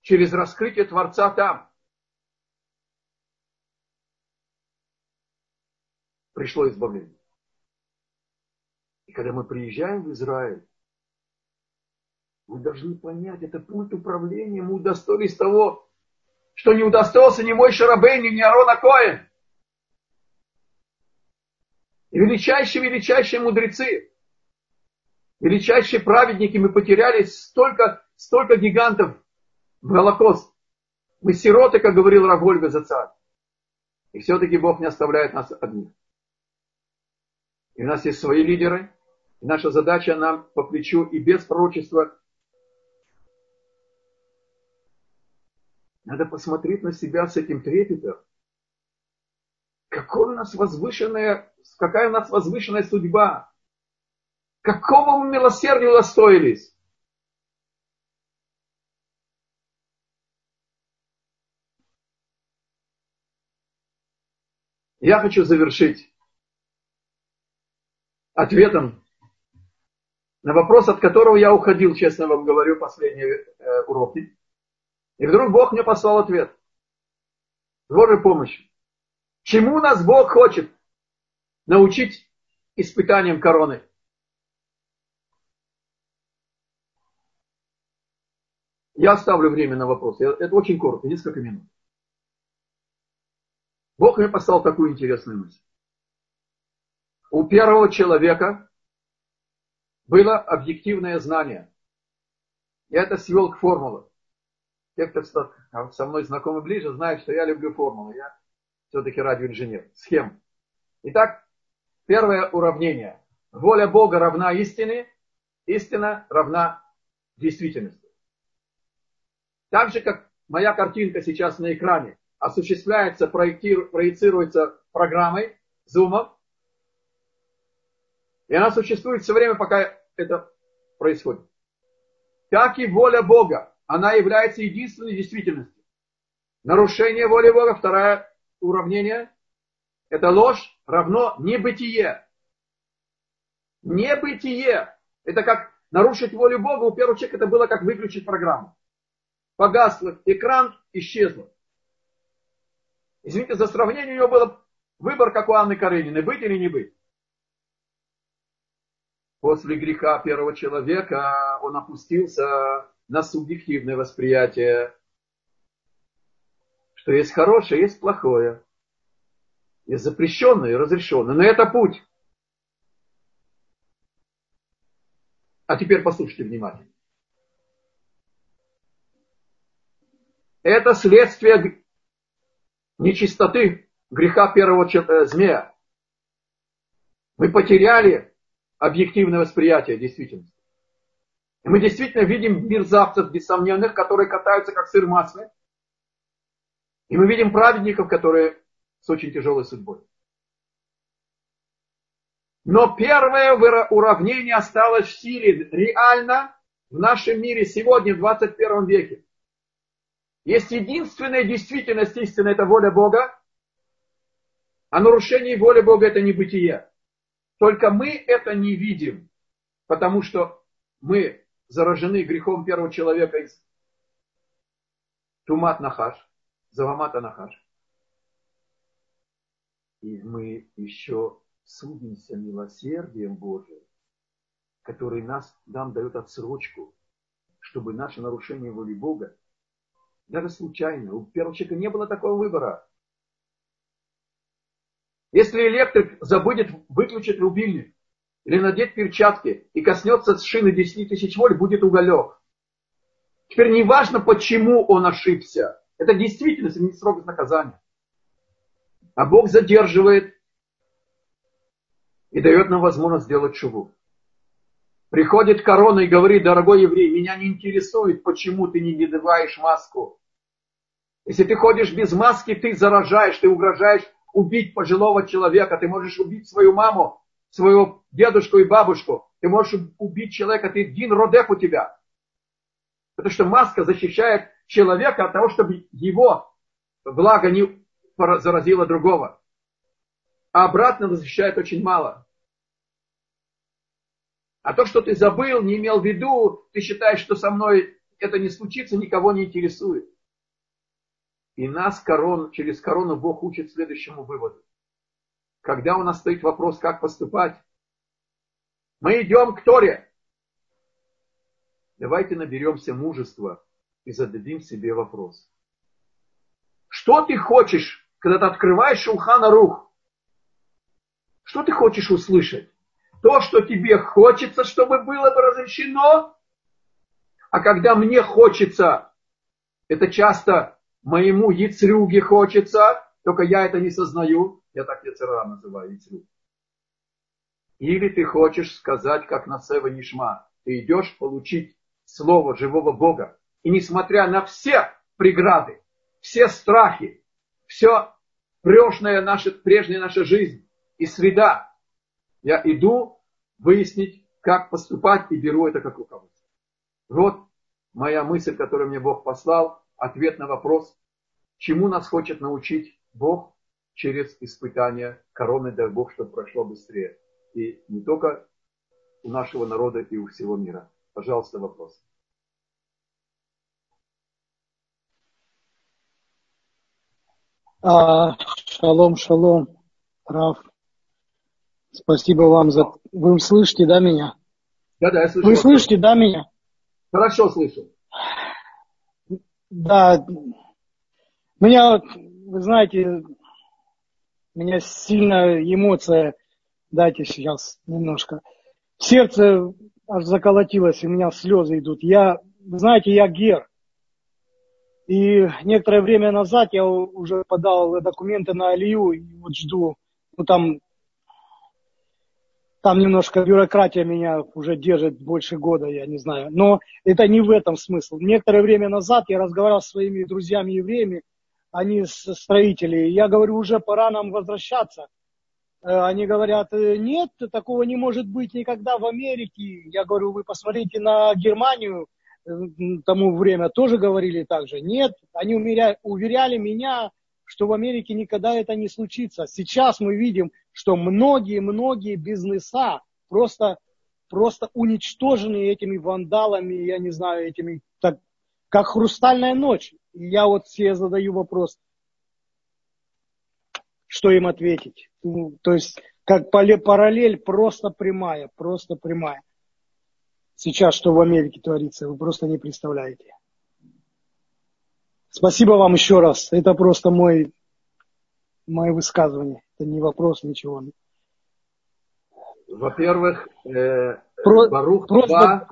через раскрытие Творца там, пришло избавление. И когда мы приезжаем в Израиль, мы должны понять, это пульт управления, мы удостоились того, что не удостоился ни мой Шарабейн, ни Арона Коэн. И величайшие-величайшие мудрецы, величайшие праведники, мы потеряли столько, столько гигантов в Голокост. Мы сироты, как говорил Равольга Зацар. И все-таки Бог не оставляет нас одних. И у нас есть свои лидеры. И наша задача нам по плечу и без пророчества. Надо посмотреть на себя с этим трепетом. Какое у нас возвышенная, какая у нас возвышенная судьба. Какого мы милосердия удостоились? Я хочу завершить ответом на вопрос, от которого я уходил, честно вам говорю, последние э, уроки. И вдруг Бог мне послал ответ. С Божьей помощью. Чему нас Бог хочет научить испытанием короны? Я оставлю время на вопрос. Это очень коротко, несколько минут. Бог мне послал такую интересную мысль. У первого человека было объективное знание. Я это свел к формулам. Те, кто со мной знакомы ближе, знают, что я люблю формулы. Я все-таки радиоинженер. Схем. Итак, первое уравнение. Воля Бога равна истине, истина равна действительности. Так же, как моя картинка сейчас на экране осуществляется, проецируется программой, зумом, и она существует все время, пока это происходит. Так и воля Бога, она является единственной действительностью. Нарушение воли Бога, второе уравнение, это ложь равно небытие. Небытие. Это как нарушить волю Бога. У первого человека это было как выключить программу погас экран, исчезло. Извините за сравнение, у него был выбор, как у Анны Карениной, быть или не быть. После греха первого человека он опустился на субъективное восприятие, что есть хорошее, есть плохое, есть запрещенное и разрешенное. Но это путь. А теперь послушайте внимательно. Это следствие нечистоты, греха первого э, змея. Мы потеряли объективное восприятие действительности. И мы действительно видим мерзавцев бессомненных, которые катаются как сыр масле. И мы видим праведников, которые с очень тяжелой судьбой. Но первое уравнение осталось в силе реально в нашем мире сегодня, в 21 веке. Есть единственная действительность истины, это воля Бога, а нарушение воли Бога это не бытие. Только мы это не видим, потому что мы заражены грехом первого человека из Тумат Нахаш, Завамата Нахаш. И мы еще судимся милосердием Божиим, который нас, нам дает отсрочку, чтобы наше нарушение воли Бога даже случайно. У первого человека не было такого выбора. Если электрик забудет выключить рубильник или надеть перчатки и коснется шины 10 тысяч вольт, будет уголек. Теперь не важно, почему он ошибся. Это действительность, не срок наказания. А Бог задерживает и дает нам возможность сделать шуву. Приходит корона и говорит, дорогой еврей, меня не интересует, почему ты не надеваешь маску. Если ты ходишь без маски, ты заражаешь, ты угрожаешь убить пожилого человека, ты можешь убить свою маму, своего дедушку и бабушку, ты можешь убить человека, ты один родеп у тебя. Потому что маска защищает человека от того, чтобы его благо не заразило другого. А обратно защищает очень мало. А то, что ты забыл, не имел в виду, ты считаешь, что со мной это не случится, никого не интересует. И нас корон, через корону Бог учит следующему выводу. Когда у нас стоит вопрос, как поступать, мы идем к Торе. Давайте наберемся мужества и зададим себе вопрос. Что ты хочешь, когда ты открываешь Шулхана Рух? Что ты хочешь услышать? То, что тебе хочется, чтобы было бы разрешено, а когда мне хочется, это часто моему яцрюге хочется, только я это не сознаю, я так яцера называю яцрюг. Или ты хочешь сказать, как на Сева Нишма, ты идешь получить слово живого Бога. И несмотря на все преграды, все страхи, все прежняя наша, прежняя наша жизнь и среда, я иду выяснить, как поступать и беру это как руководство. Вот моя мысль, которую мне Бог послал – ответ на вопрос, чему нас хочет научить Бог через испытания короны, дай Бог, чтобы прошло быстрее. И не только у нашего народа и у всего мира. Пожалуйста, вопрос. А, шалом, шалом, Раф. Спасибо вам за... Вы слышите, да, меня? Да, да, я слышу. Вы слышите, да, меня? Хорошо слышу. Да. Меня, вы знаете, меня сильно эмоция, дайте сейчас немножко. Сердце аж заколотилось, у меня слезы идут. Я, знаете, я гер. И некоторое время назад я уже подал документы на Алию, и вот жду, ну там, там немножко бюрократия меня уже держит больше года, я не знаю. Но это не в этом смысл. Некоторое время назад я разговаривал с своими друзьями-евреями, они строители, я говорю, уже пора нам возвращаться. Э, они говорят, «Э, нет, такого не может быть никогда в Америке. Я говорю, вы посмотрите на Германию, э, тому время тоже говорили так же. Нет, они уверяли, уверяли меня, что в Америке никогда это не случится. Сейчас мы видим, что многие-многие бизнеса просто, просто уничтожены этими вандалами, я не знаю, этими, так, как хрустальная ночь. И я вот себе задаю вопрос, что им ответить. Ну, то есть, как параллель просто прямая, просто прямая. Сейчас, что в Америке творится, вы просто не представляете. Спасибо вам еще раз. Это просто мой, мое высказывание. Это не вопрос, ничего. Во-первых, э, Про, Барух просто...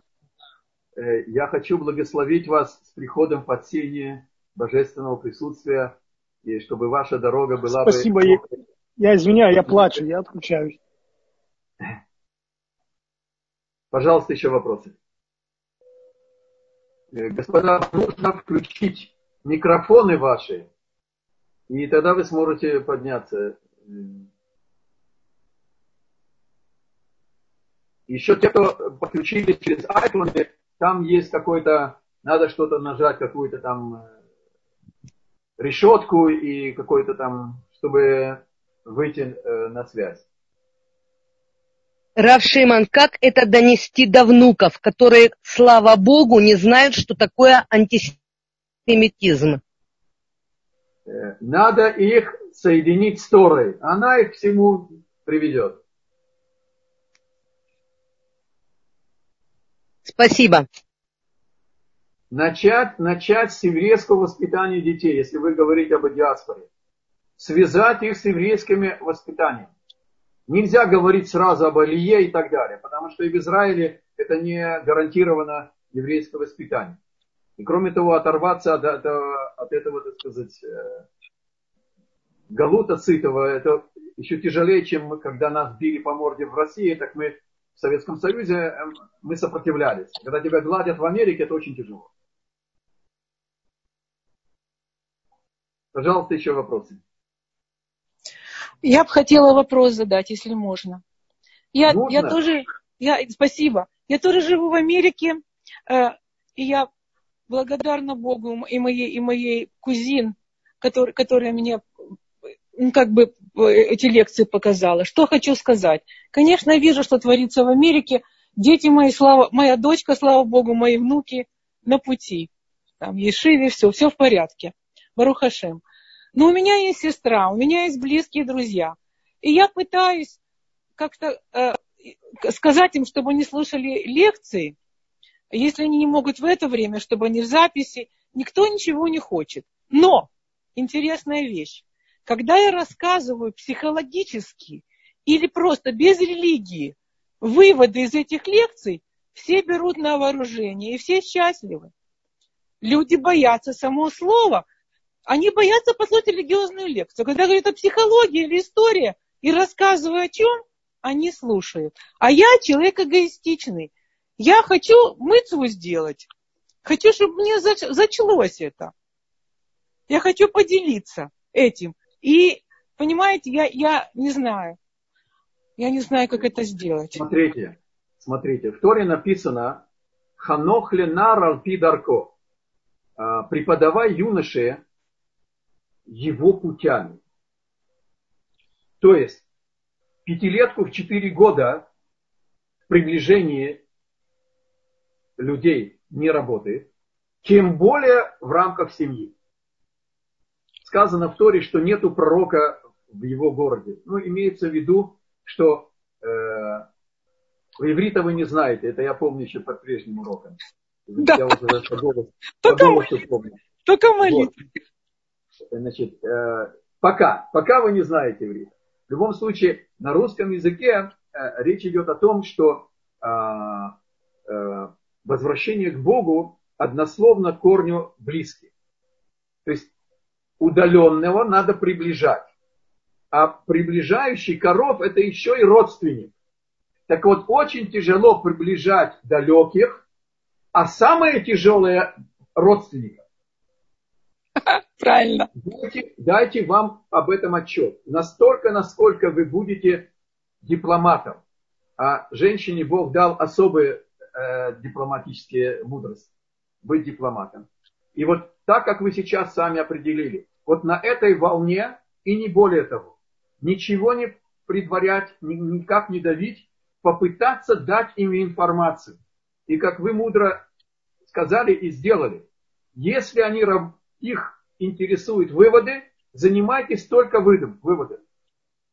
э, я хочу благословить вас с приходом под сенье божественного присутствия и чтобы ваша дорога была Спасибо. бы... Я, я извиняюсь, я плачу, я отключаюсь. Пожалуйста, еще вопросы. Э, господа, нужно включить микрофоны ваши, и тогда вы сможете подняться. Еще те, кто подключились через iPhone, там есть какой-то, надо что-то нажать, какую-то там э, решетку и какой-то там, чтобы выйти э, на связь. Рав Шиман, как это донести до внуков, которые, слава Богу, не знают, что такое антисемитизм? Э, надо их соединить с Торой. Она их всему приведет. Спасибо начать, начать с еврейского воспитания детей, если вы говорите об диаспоре. Связать их с еврейским воспитанием. Нельзя говорить сразу об Алие и так далее, потому что и в Израиле это не гарантировано еврейское воспитание. И кроме того, оторваться от, от, от этого, так сказать, э, галута сытого, это еще тяжелее, чем когда нас били по морде в России, так мы в Советском Союзе эм, мы сопротивлялись. Когда тебя гладят в Америке, это очень тяжело. Пожалуйста, еще вопросы. Я бы хотела вопрос задать, если можно. Я, можно? я тоже, я, спасибо. Я тоже живу в Америке, э, и я благодарна Богу и моей, и моей кузин, который, которая мне как бы э, эти лекции показала. Что хочу сказать. Конечно, вижу, что творится в Америке. Дети мои, слава, моя дочка, слава Богу, мои внуки на пути. Там, Ешиве, все, все в порядке. Барухашем. Но у меня есть сестра, у меня есть близкие друзья. И я пытаюсь как-то э, сказать им, чтобы они слушали лекции, если они не могут в это время, чтобы они в записи. Никто ничего не хочет. Но интересная вещь. Когда я рассказываю психологически или просто без религии выводы из этих лекций, все берут на вооружение и все счастливы. Люди боятся самого слова, они боятся послушать религиозную лекцию. Когда говорят о психологии или истории и рассказываю о чем, они слушают. А я человек эгоистичный. Я хочу мыцву сделать. Хочу, чтобы мне зачлось это. Я хочу поделиться этим. И, понимаете, я, я не знаю. Я не знаю, как это сделать. Смотрите, смотрите. В Торе написано «Ханох ленар алпи дарко». А, Преподавай юноше его путями. То есть пятилетку в четыре года приближение людей не работает, тем более в рамках семьи. Сказано в Торе, что нету пророка в его городе. Ну, имеется в виду, что э, иврита вы не знаете, это я помню еще под прежним уроком. Да. Я уже по голосу, только, по голосу помню. Только молитва. Вот. Значит, э, пока, пока вы не знаете иврит. В любом случае, на русском языке э, речь идет о том, что э, э, возвращение к Богу однословно корню близкий. То есть удаленного надо приближать. А приближающий коров это еще и родственник. Так вот, очень тяжело приближать далеких, а самое тяжелое родственников. Правильно. Дайте, дайте вам об этом отчет. Настолько, насколько вы будете дипломатом. А женщине Бог дал особые э, дипломатические мудрости. Быть дипломатом. И вот так, как вы сейчас сами определили, вот на этой волне и не более того. Ничего не предварять, никак не давить, попытаться дать им информацию. И как вы мудро сказали и сделали, если они, их интересуют выводы, занимайтесь только выводами.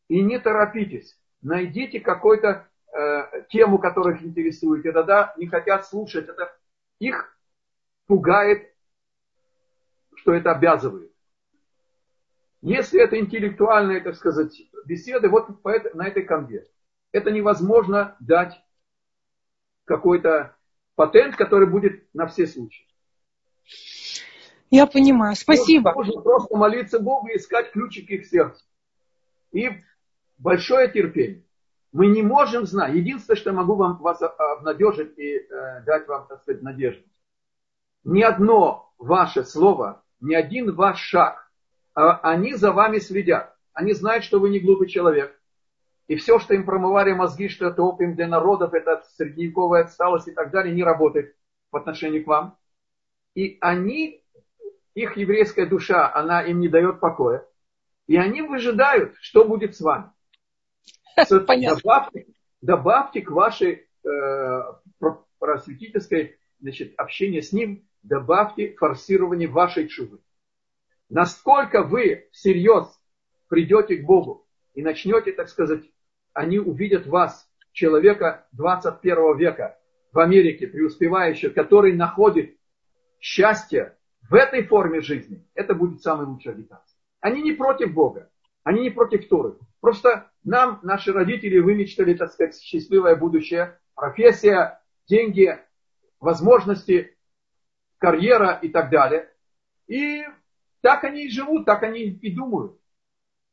И не торопитесь. Найдите какую-то э, тему, которая их интересует. И тогда не хотят слушать. Это их пугает, что это обязывает. Если это интеллектуальные, так сказать, беседы, вот на этой конве, это невозможно дать какой-то патент, который будет на все случаи. Я понимаю. Спасибо. Можно просто молиться Богу и искать ключики к сердцу. И большое терпение. Мы не можем знать. Единственное, что я могу вам, вас обнадежить и э, дать вам, так сказать, надежду. Ни одно ваше слово, ни один ваш шаг, а они за вами следят. Они знают, что вы не глупый человек. И все, что им промывали мозги, что это опиум для народов, это средневековая отсталость и так далее, не работает в отношении к вам. И они их еврейская душа, она им не дает покоя. И они выжидают, что будет с вами. Добавьте, добавьте к вашей э, просветительской значит, общение с ним, добавьте форсирование вашей чувы. Насколько вы всерьез придете к Богу и начнете, так сказать, они увидят вас, человека 21 века в Америке, преуспевающего, который находит счастье в этой форме жизни, это будет самая лучшая агитация. Они не против Бога, они не против Торы. Просто нам, наши родители, вымечтали, так сказать, счастливое будущее, профессия, деньги, возможности, карьера и так далее. И так они и живут, так они и думают.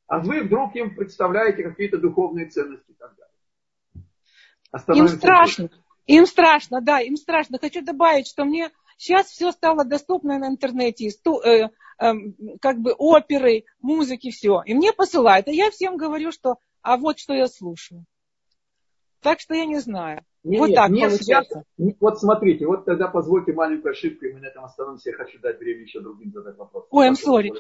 А вы вдруг им представляете какие-то духовные ценности и так далее. Им страшно. Им страшно, да, им страшно. Хочу добавить, что мне Сейчас все стало доступно на интернете, э, э, как бы оперы, музыки, все. И мне посылают. А я всем говорю, что а вот что я слушаю. Так что я не знаю. Не, вот нет, так не получается. Связано. Вот смотрите, вот тогда позвольте маленькую ошибку, и мы на этом остановимся. Я хочу дать время еще другим задать вопрос. Ой, I'm sorry.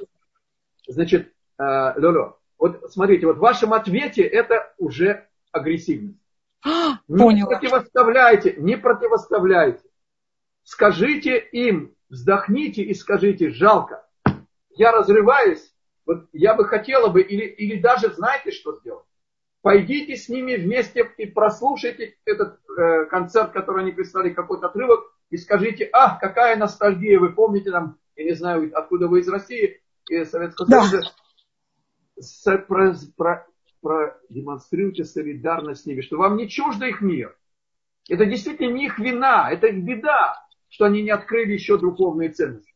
Значит, э, Лоло, вот смотрите, вот в вашем ответе это уже агрессивность. А, не поняла. противоставляйте, не противоставляйте. Скажите им, вздохните и скажите, жалко, я разрываюсь, вот я бы хотела бы, или, или даже знаете, что сделать? Пойдите с ними вместе и прослушайте этот э, концерт, который они прислали, какой-то отрывок, и скажите, ах, какая ностальгия, вы помните там, я не знаю, откуда вы из России, из Советского да. Союза, со, про, про, продемонстрируйте солидарность с ними, что вам не чуждо их мир. Это действительно не их вина, это их беда что они не открыли еще духовные ценности.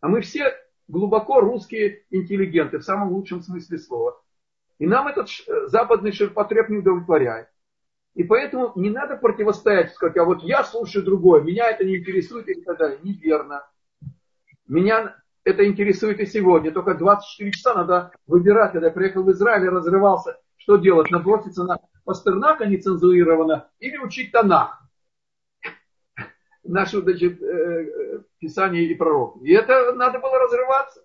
А мы все глубоко русские интеллигенты, в самом лучшем смысле слова. И нам этот западный ширпотреб не удовлетворяет. И поэтому не надо противостоять, сказать, а вот я слушаю другое, меня это не интересует и так далее. Неверно. Меня это интересует и сегодня. Только 24 часа надо выбирать. Когда я приехал в Израиль и разрывался, что делать? Наброситься на Пастернака нецензурированно или учить Танах нашу значит, э, э, Писание и пророк. И это надо было разрываться.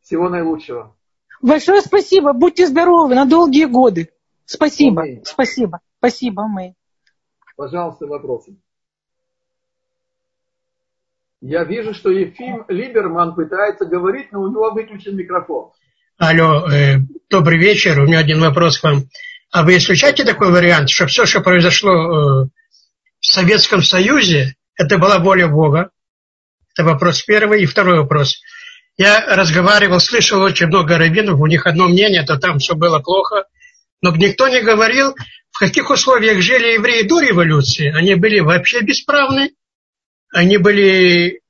Всего наилучшего. Большое спасибо. Будьте здоровы на долгие годы. Спасибо. Аминь. Спасибо. Спасибо, мы. Пожалуйста, вопросы. Я вижу, что Ефим Либерман пытается говорить, но у него выключен микрофон. Алло, э, добрый вечер. У меня один вопрос к вам. А вы исключаете такой вариант, что все, что произошло э, в Советском Союзе, это была воля Бога? Это вопрос первый. И второй вопрос. Я разговаривал, слышал очень много раввинов, у них одно мнение, то там все было плохо. Но никто не говорил, в каких условиях жили евреи до революции. Они были вообще бесправны. Они были...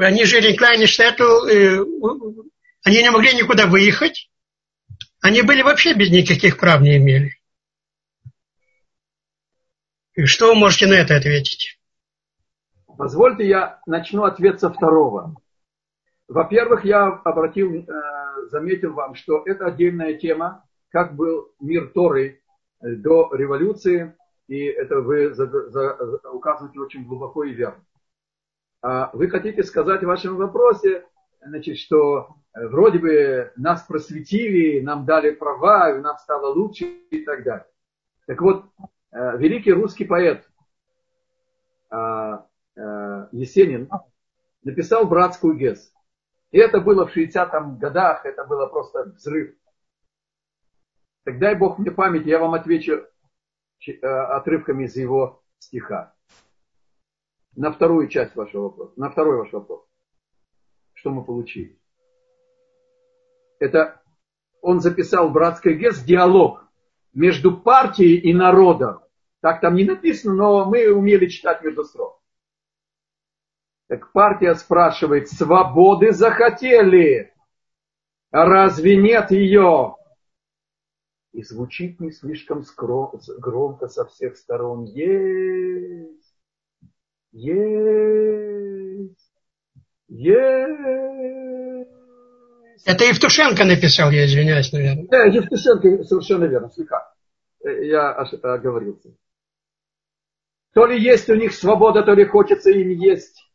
Они жили Клайнштетту, э, они не могли никуда выехать. Они были вообще без никаких прав не имели. И что вы можете на это ответить? Позвольте я начну ответ со второго. Во-первых, я обратил, э, заметил вам, что это отдельная тема, как был мир Торы до революции, и это вы указываете очень глубоко и верно. А вы хотите сказать в вашем вопросе, значит, что э, вроде бы нас просветили, нам дали права, и нам стало лучше и так далее. Так вот, э, великий русский поэт а, э, Есенин написал братскую ГЕС. И это было в 60-м годах, это было просто взрыв. Так дай Бог мне память, я вам отвечу отрывками из его стиха. На вторую часть вашего вопроса, на второй ваш вопрос что мы получили. Это он записал братской гест диалог между партией и народом. Так там не написано, но мы умели читать между строк. Так партия спрашивает, свободы захотели, а разве нет ее? И звучит не слишком громко со всех сторон. Есть, есть. Есть. Это Евтушенко написал, я извиняюсь, наверное. Да, Евтушенко, совершенно верно, слегка. Э, я оговорился. То ли есть у них свобода, то ли хочется им есть.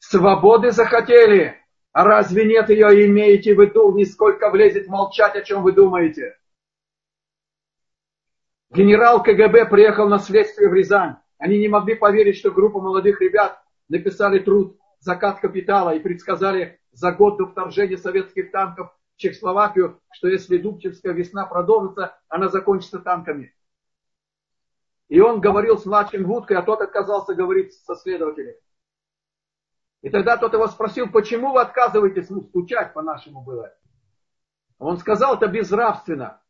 Свободы захотели. А разве нет ее, имеете в виду, нисколько влезет молчать, о чем вы думаете? Генерал КГБ приехал на следствие в Рязань. Они не могли поверить, что группа молодых ребят написали труд закат капитала и предсказали за год до вторжения советских танков в Чехословакию, что если Дубчевская весна продолжится, она закончится танками. И он говорил с младшим Вудкой, а тот отказался говорить со следователем. И тогда тот его спросил, почему вы отказываетесь, ну, стучать по-нашему было. Он сказал, это безнравственно.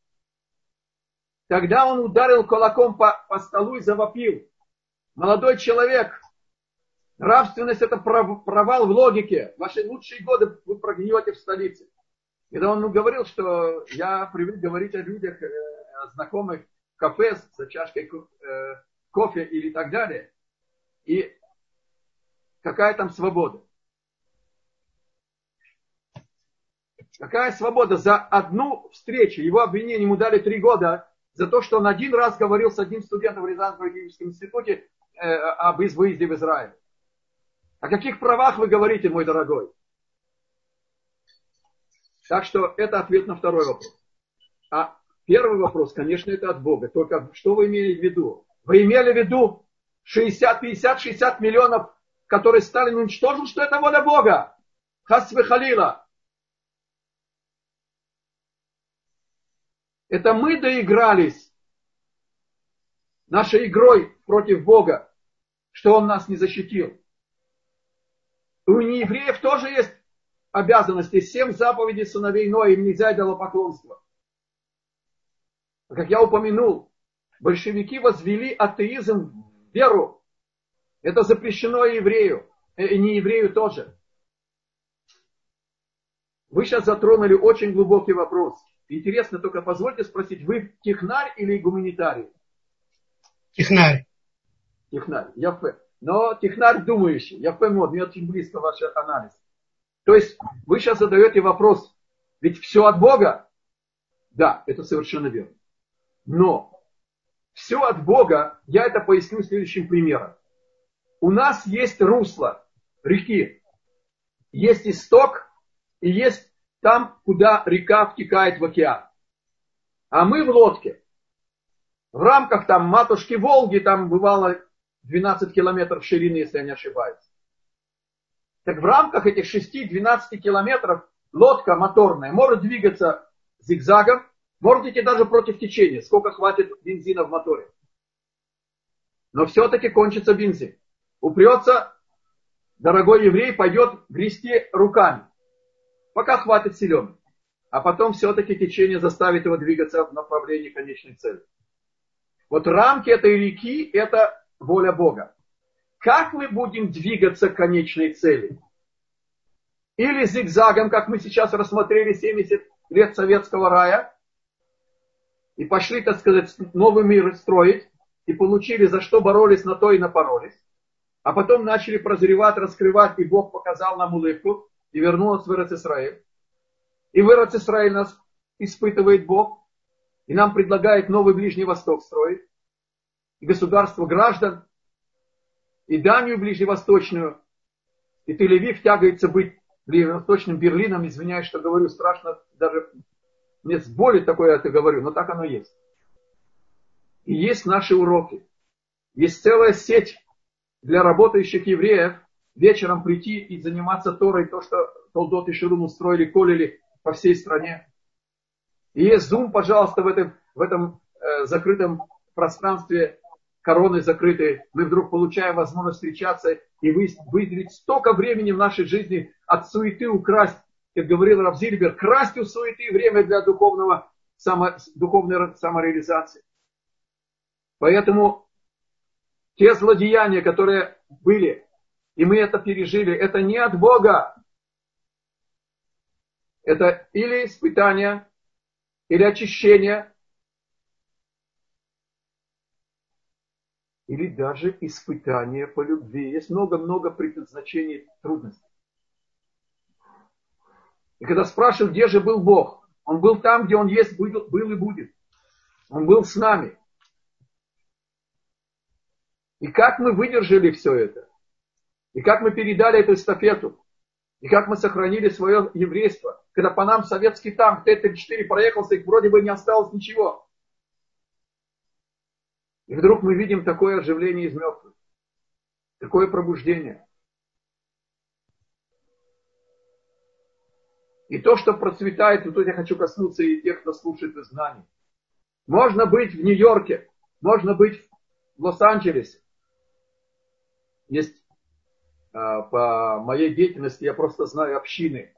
Тогда он ударил кулаком по, по столу и завопил. Молодой человек, Нравственность – это провал в логике. Ваши лучшие годы вы прогниете в столице. Когда он говорил, что я привык говорить о людях, э, о знакомых в кафе за чашкой э, кофе или так далее. И какая там свобода? Какая свобода? За одну встречу его обвинение ему дали три года за то, что он один раз говорил с одним студентом в Рязанском юридическом институте э, об выезде в Израиль. О каких правах вы говорите, мой дорогой? Так что это ответ на второй вопрос. А первый вопрос, конечно, это от Бога. Только что вы имели в виду? Вы имели в виду 60, 50, 60 миллионов, которые Сталин уничтожил, что это воля Бога? Хасве Халила. Это мы доигрались нашей игрой против Бога, что Он нас не защитил. У неевреев тоже есть обязанности. Семь заповедей сыновей Ноя, им нельзя идолопоклонство. Как я упомянул, большевики возвели атеизм в веру. Это запрещено еврею, э, и не еврею тоже. Вы сейчас затронули очень глубокий вопрос. Интересно, только позвольте спросить, вы технарь или гуманитарий? Технарь. Технарь, я но технарь думающий, я пойму, мне очень близко ваш анализ. То есть вы сейчас задаете вопрос, ведь все от Бога? Да, это совершенно верно. Но все от Бога, я это поясню следующим примером. У нас есть русло реки, есть исток и есть там, куда река втекает в океан. А мы в лодке. В рамках там матушки Волги, там бывало 12 километров ширины, если я не ошибаюсь. Так в рамках этих 6-12 километров лодка моторная может двигаться зигзагом, может идти даже против течения, сколько хватит бензина в моторе. Но все-таки кончится бензин. Упрется, дорогой еврей пойдет грести руками, пока хватит силен. А потом все-таки течение заставит его двигаться в направлении конечной цели. Вот рамки этой реки – это воля Бога. Как мы будем двигаться к конечной цели? Или зигзагом, как мы сейчас рассмотрели 70 лет советского рая, и пошли, так сказать, новый мир строить, и получили, за что боролись, на то и напоролись. А потом начали прозревать, раскрывать, и Бог показал нам улыбку, и вернул нас в Израиль. И в Израиль нас испытывает Бог, и нам предлагает новый Ближний Восток строить, и государство граждан, и Данию ближневосточную, и Тель-Авив тягается быть ближневосточным Берлином, извиняюсь, что говорю, страшно, даже мне с боли такое это говорю, но так оно есть. И есть наши уроки. Есть целая сеть для работающих евреев вечером прийти и заниматься Торой, то, что Толдот и Ширун устроили, колили по всей стране. И есть Zoom, пожалуйста, в этом, в этом э, закрытом пространстве, короны закрытой, мы вдруг получаем возможность встречаться и выделить столько времени в нашей жизни от суеты украсть, как говорил Равзильбер, красть у суеты время для духовного, само, духовной самореализации. Поэтому те злодеяния, которые были, и мы это пережили, это не от Бога. Это или испытание, или очищение, или даже испытание по любви. Есть много-много предназначений трудностей. И когда спрашивают, где же был Бог, Он был там, где Он есть, был, был и будет. Он был с нами. И как мы выдержали все это? И как мы передали эту эстафету? И как мы сохранили свое еврейство? Когда по нам советский танк Т-34 проехался, и вроде бы не осталось ничего. И вдруг мы видим такое оживление из мертвых. Такое пробуждение. И то, что процветает, и тут я хочу коснуться и тех, кто слушает из знаний. Можно быть в Нью-Йорке, можно быть в Лос-Анджелесе, есть а, по моей деятельности, я просто знаю общины.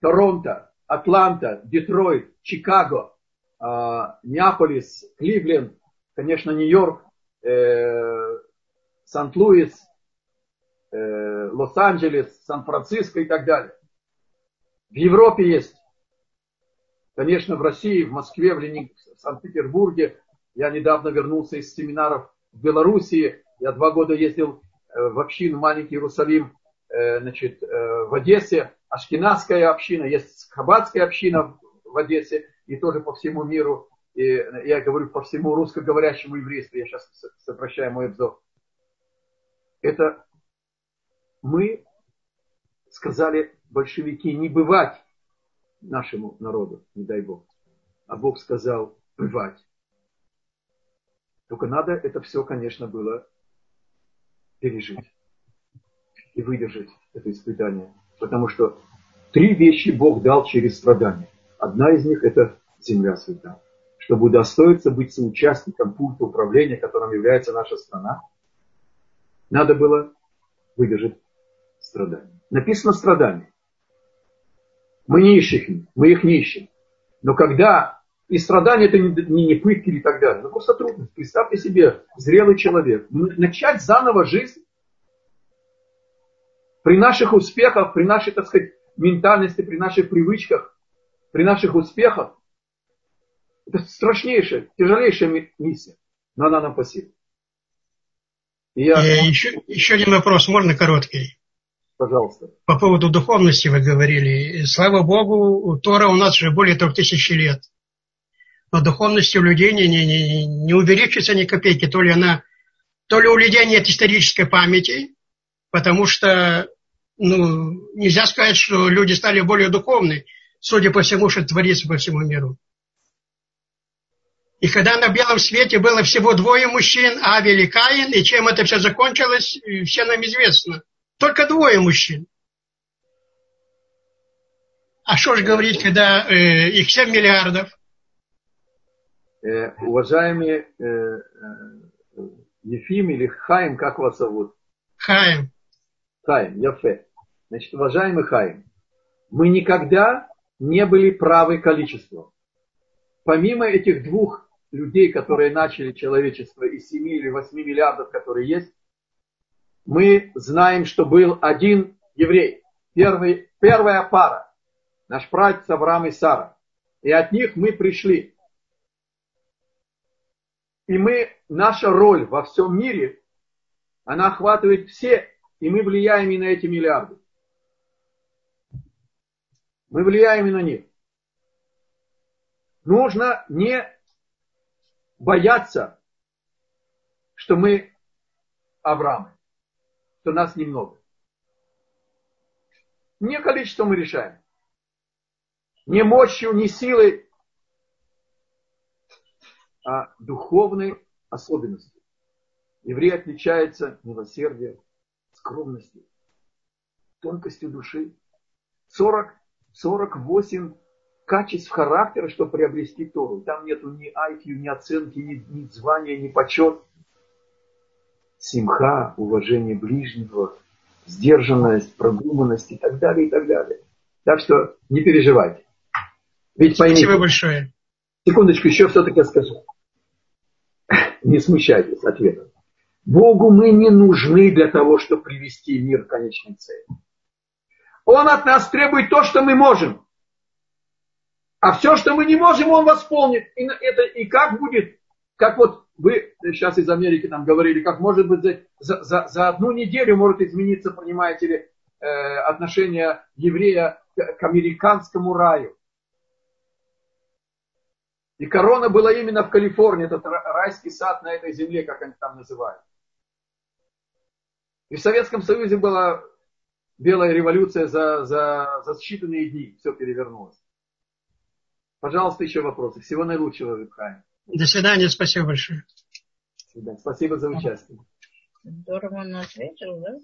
Торонто, Атланта, Детройт, Чикаго, а, Неаполис, Кливленд, конечно, Нью-Йорк, э, Сант-Луис, э, Лос-Анджелес, Сан-Франциско и так далее. В Европе есть. Конечно, в России, в Москве, в, Ленин... в Санкт-Петербурге. Я недавно вернулся из семинаров в Белоруссии. Я два года ездил в общину маленький Иерусалим э, значит, э, в Одессе, Ашкенадская община, есть Хабадская община в Одессе и тоже по всему миру. И я говорю по всему русскоговорящему еврейству, я сейчас сокращаю мой обзор. Это мы сказали большевики не бывать нашему народу, не дай Бог. А Бог сказал бывать. Только надо это все, конечно, было пережить и выдержать это испытание. Потому что три вещи Бог дал через страдания. Одна из них это земля свята. Чтобы удостоиться быть соучастником пульта управления, которым является наша страна, надо было выдержать страдания. Написано страдания. Мы не ищем их, мы их не ищем. Но когда и страдания это не, не, пытки и так далее. Это просто трудность. Представьте себе, зрелый человек. Начать заново жизнь при наших успехах, при нашей, так сказать, ментальности, при наших привычках, при наших успехах. Это страшнейшая, тяжелейшая миссия. Но она нам по силе. Я... Еще, еще один вопрос, можно короткий? Пожалуйста. По поводу духовности вы говорили. Слава Богу, Тора у нас уже более трех тысяч лет но духовности у людей не, не, не, не увеличится ни копейки. То ли, она, то ли у людей нет исторической памяти, потому что ну, нельзя сказать, что люди стали более духовны. судя по всему, что творится по всему миру. И когда на белом свете было всего двое мужчин, Авель и Каин, и чем это все закончилось, все нам известно. Только двое мужчин. А что же говорить, когда э, их 7 миллиардов? Э, уважаемый э, э, Ефим или Хаим, как вас зовут? Хаим. Хаим, Яфе. Значит, уважаемый Хаим, мы никогда не были правы количеством. Помимо этих двух людей, которые начали человечество из 7 или 8 миллиардов, которые есть, мы знаем, что был один еврей, первый, первая пара, наш прадед Авраам и Сара. И от них мы пришли. И мы, наша роль во всем мире, она охватывает все, и мы влияем и на эти миллиарды. Мы влияем и на них. Нужно не бояться, что мы Авраамы, что нас немного. Не количество мы решаем. Не мощью, не силой, а духовной особенностью. Еврей отличается милосердием, скромностью, тонкостью души. 40, 48 качеств характера, чтобы приобрести Тору. Там нету ни IQ, ни оценки, ни, ни звания, ни почет. Симха, уважение ближнего, сдержанность, продуманность и так далее, и так далее. Так что не переживайте. Ведь поймите, Спасибо большое. Секундочку, еще все-таки скажу. Не смущайтесь ответом. Богу мы не нужны для того, чтобы привести мир к конечной цели. Он от нас требует то, что мы можем. А все, что мы не можем, он восполнит. И, это, и как будет, как вот вы сейчас из Америки там говорили, как может быть за, за, за одну неделю может измениться, понимаете ли, э, отношение еврея к, к американскому раю. И корона была именно в Калифорнии, этот райский сад на этой земле, как они там называют. И в Советском Союзе была белая революция за, за, за считанные дни. Все перевернулось. Пожалуйста, еще вопросы. Всего наилучшего, Витхайм. До свидания, спасибо большое. Спасибо за участие. Здорово он ответил, да?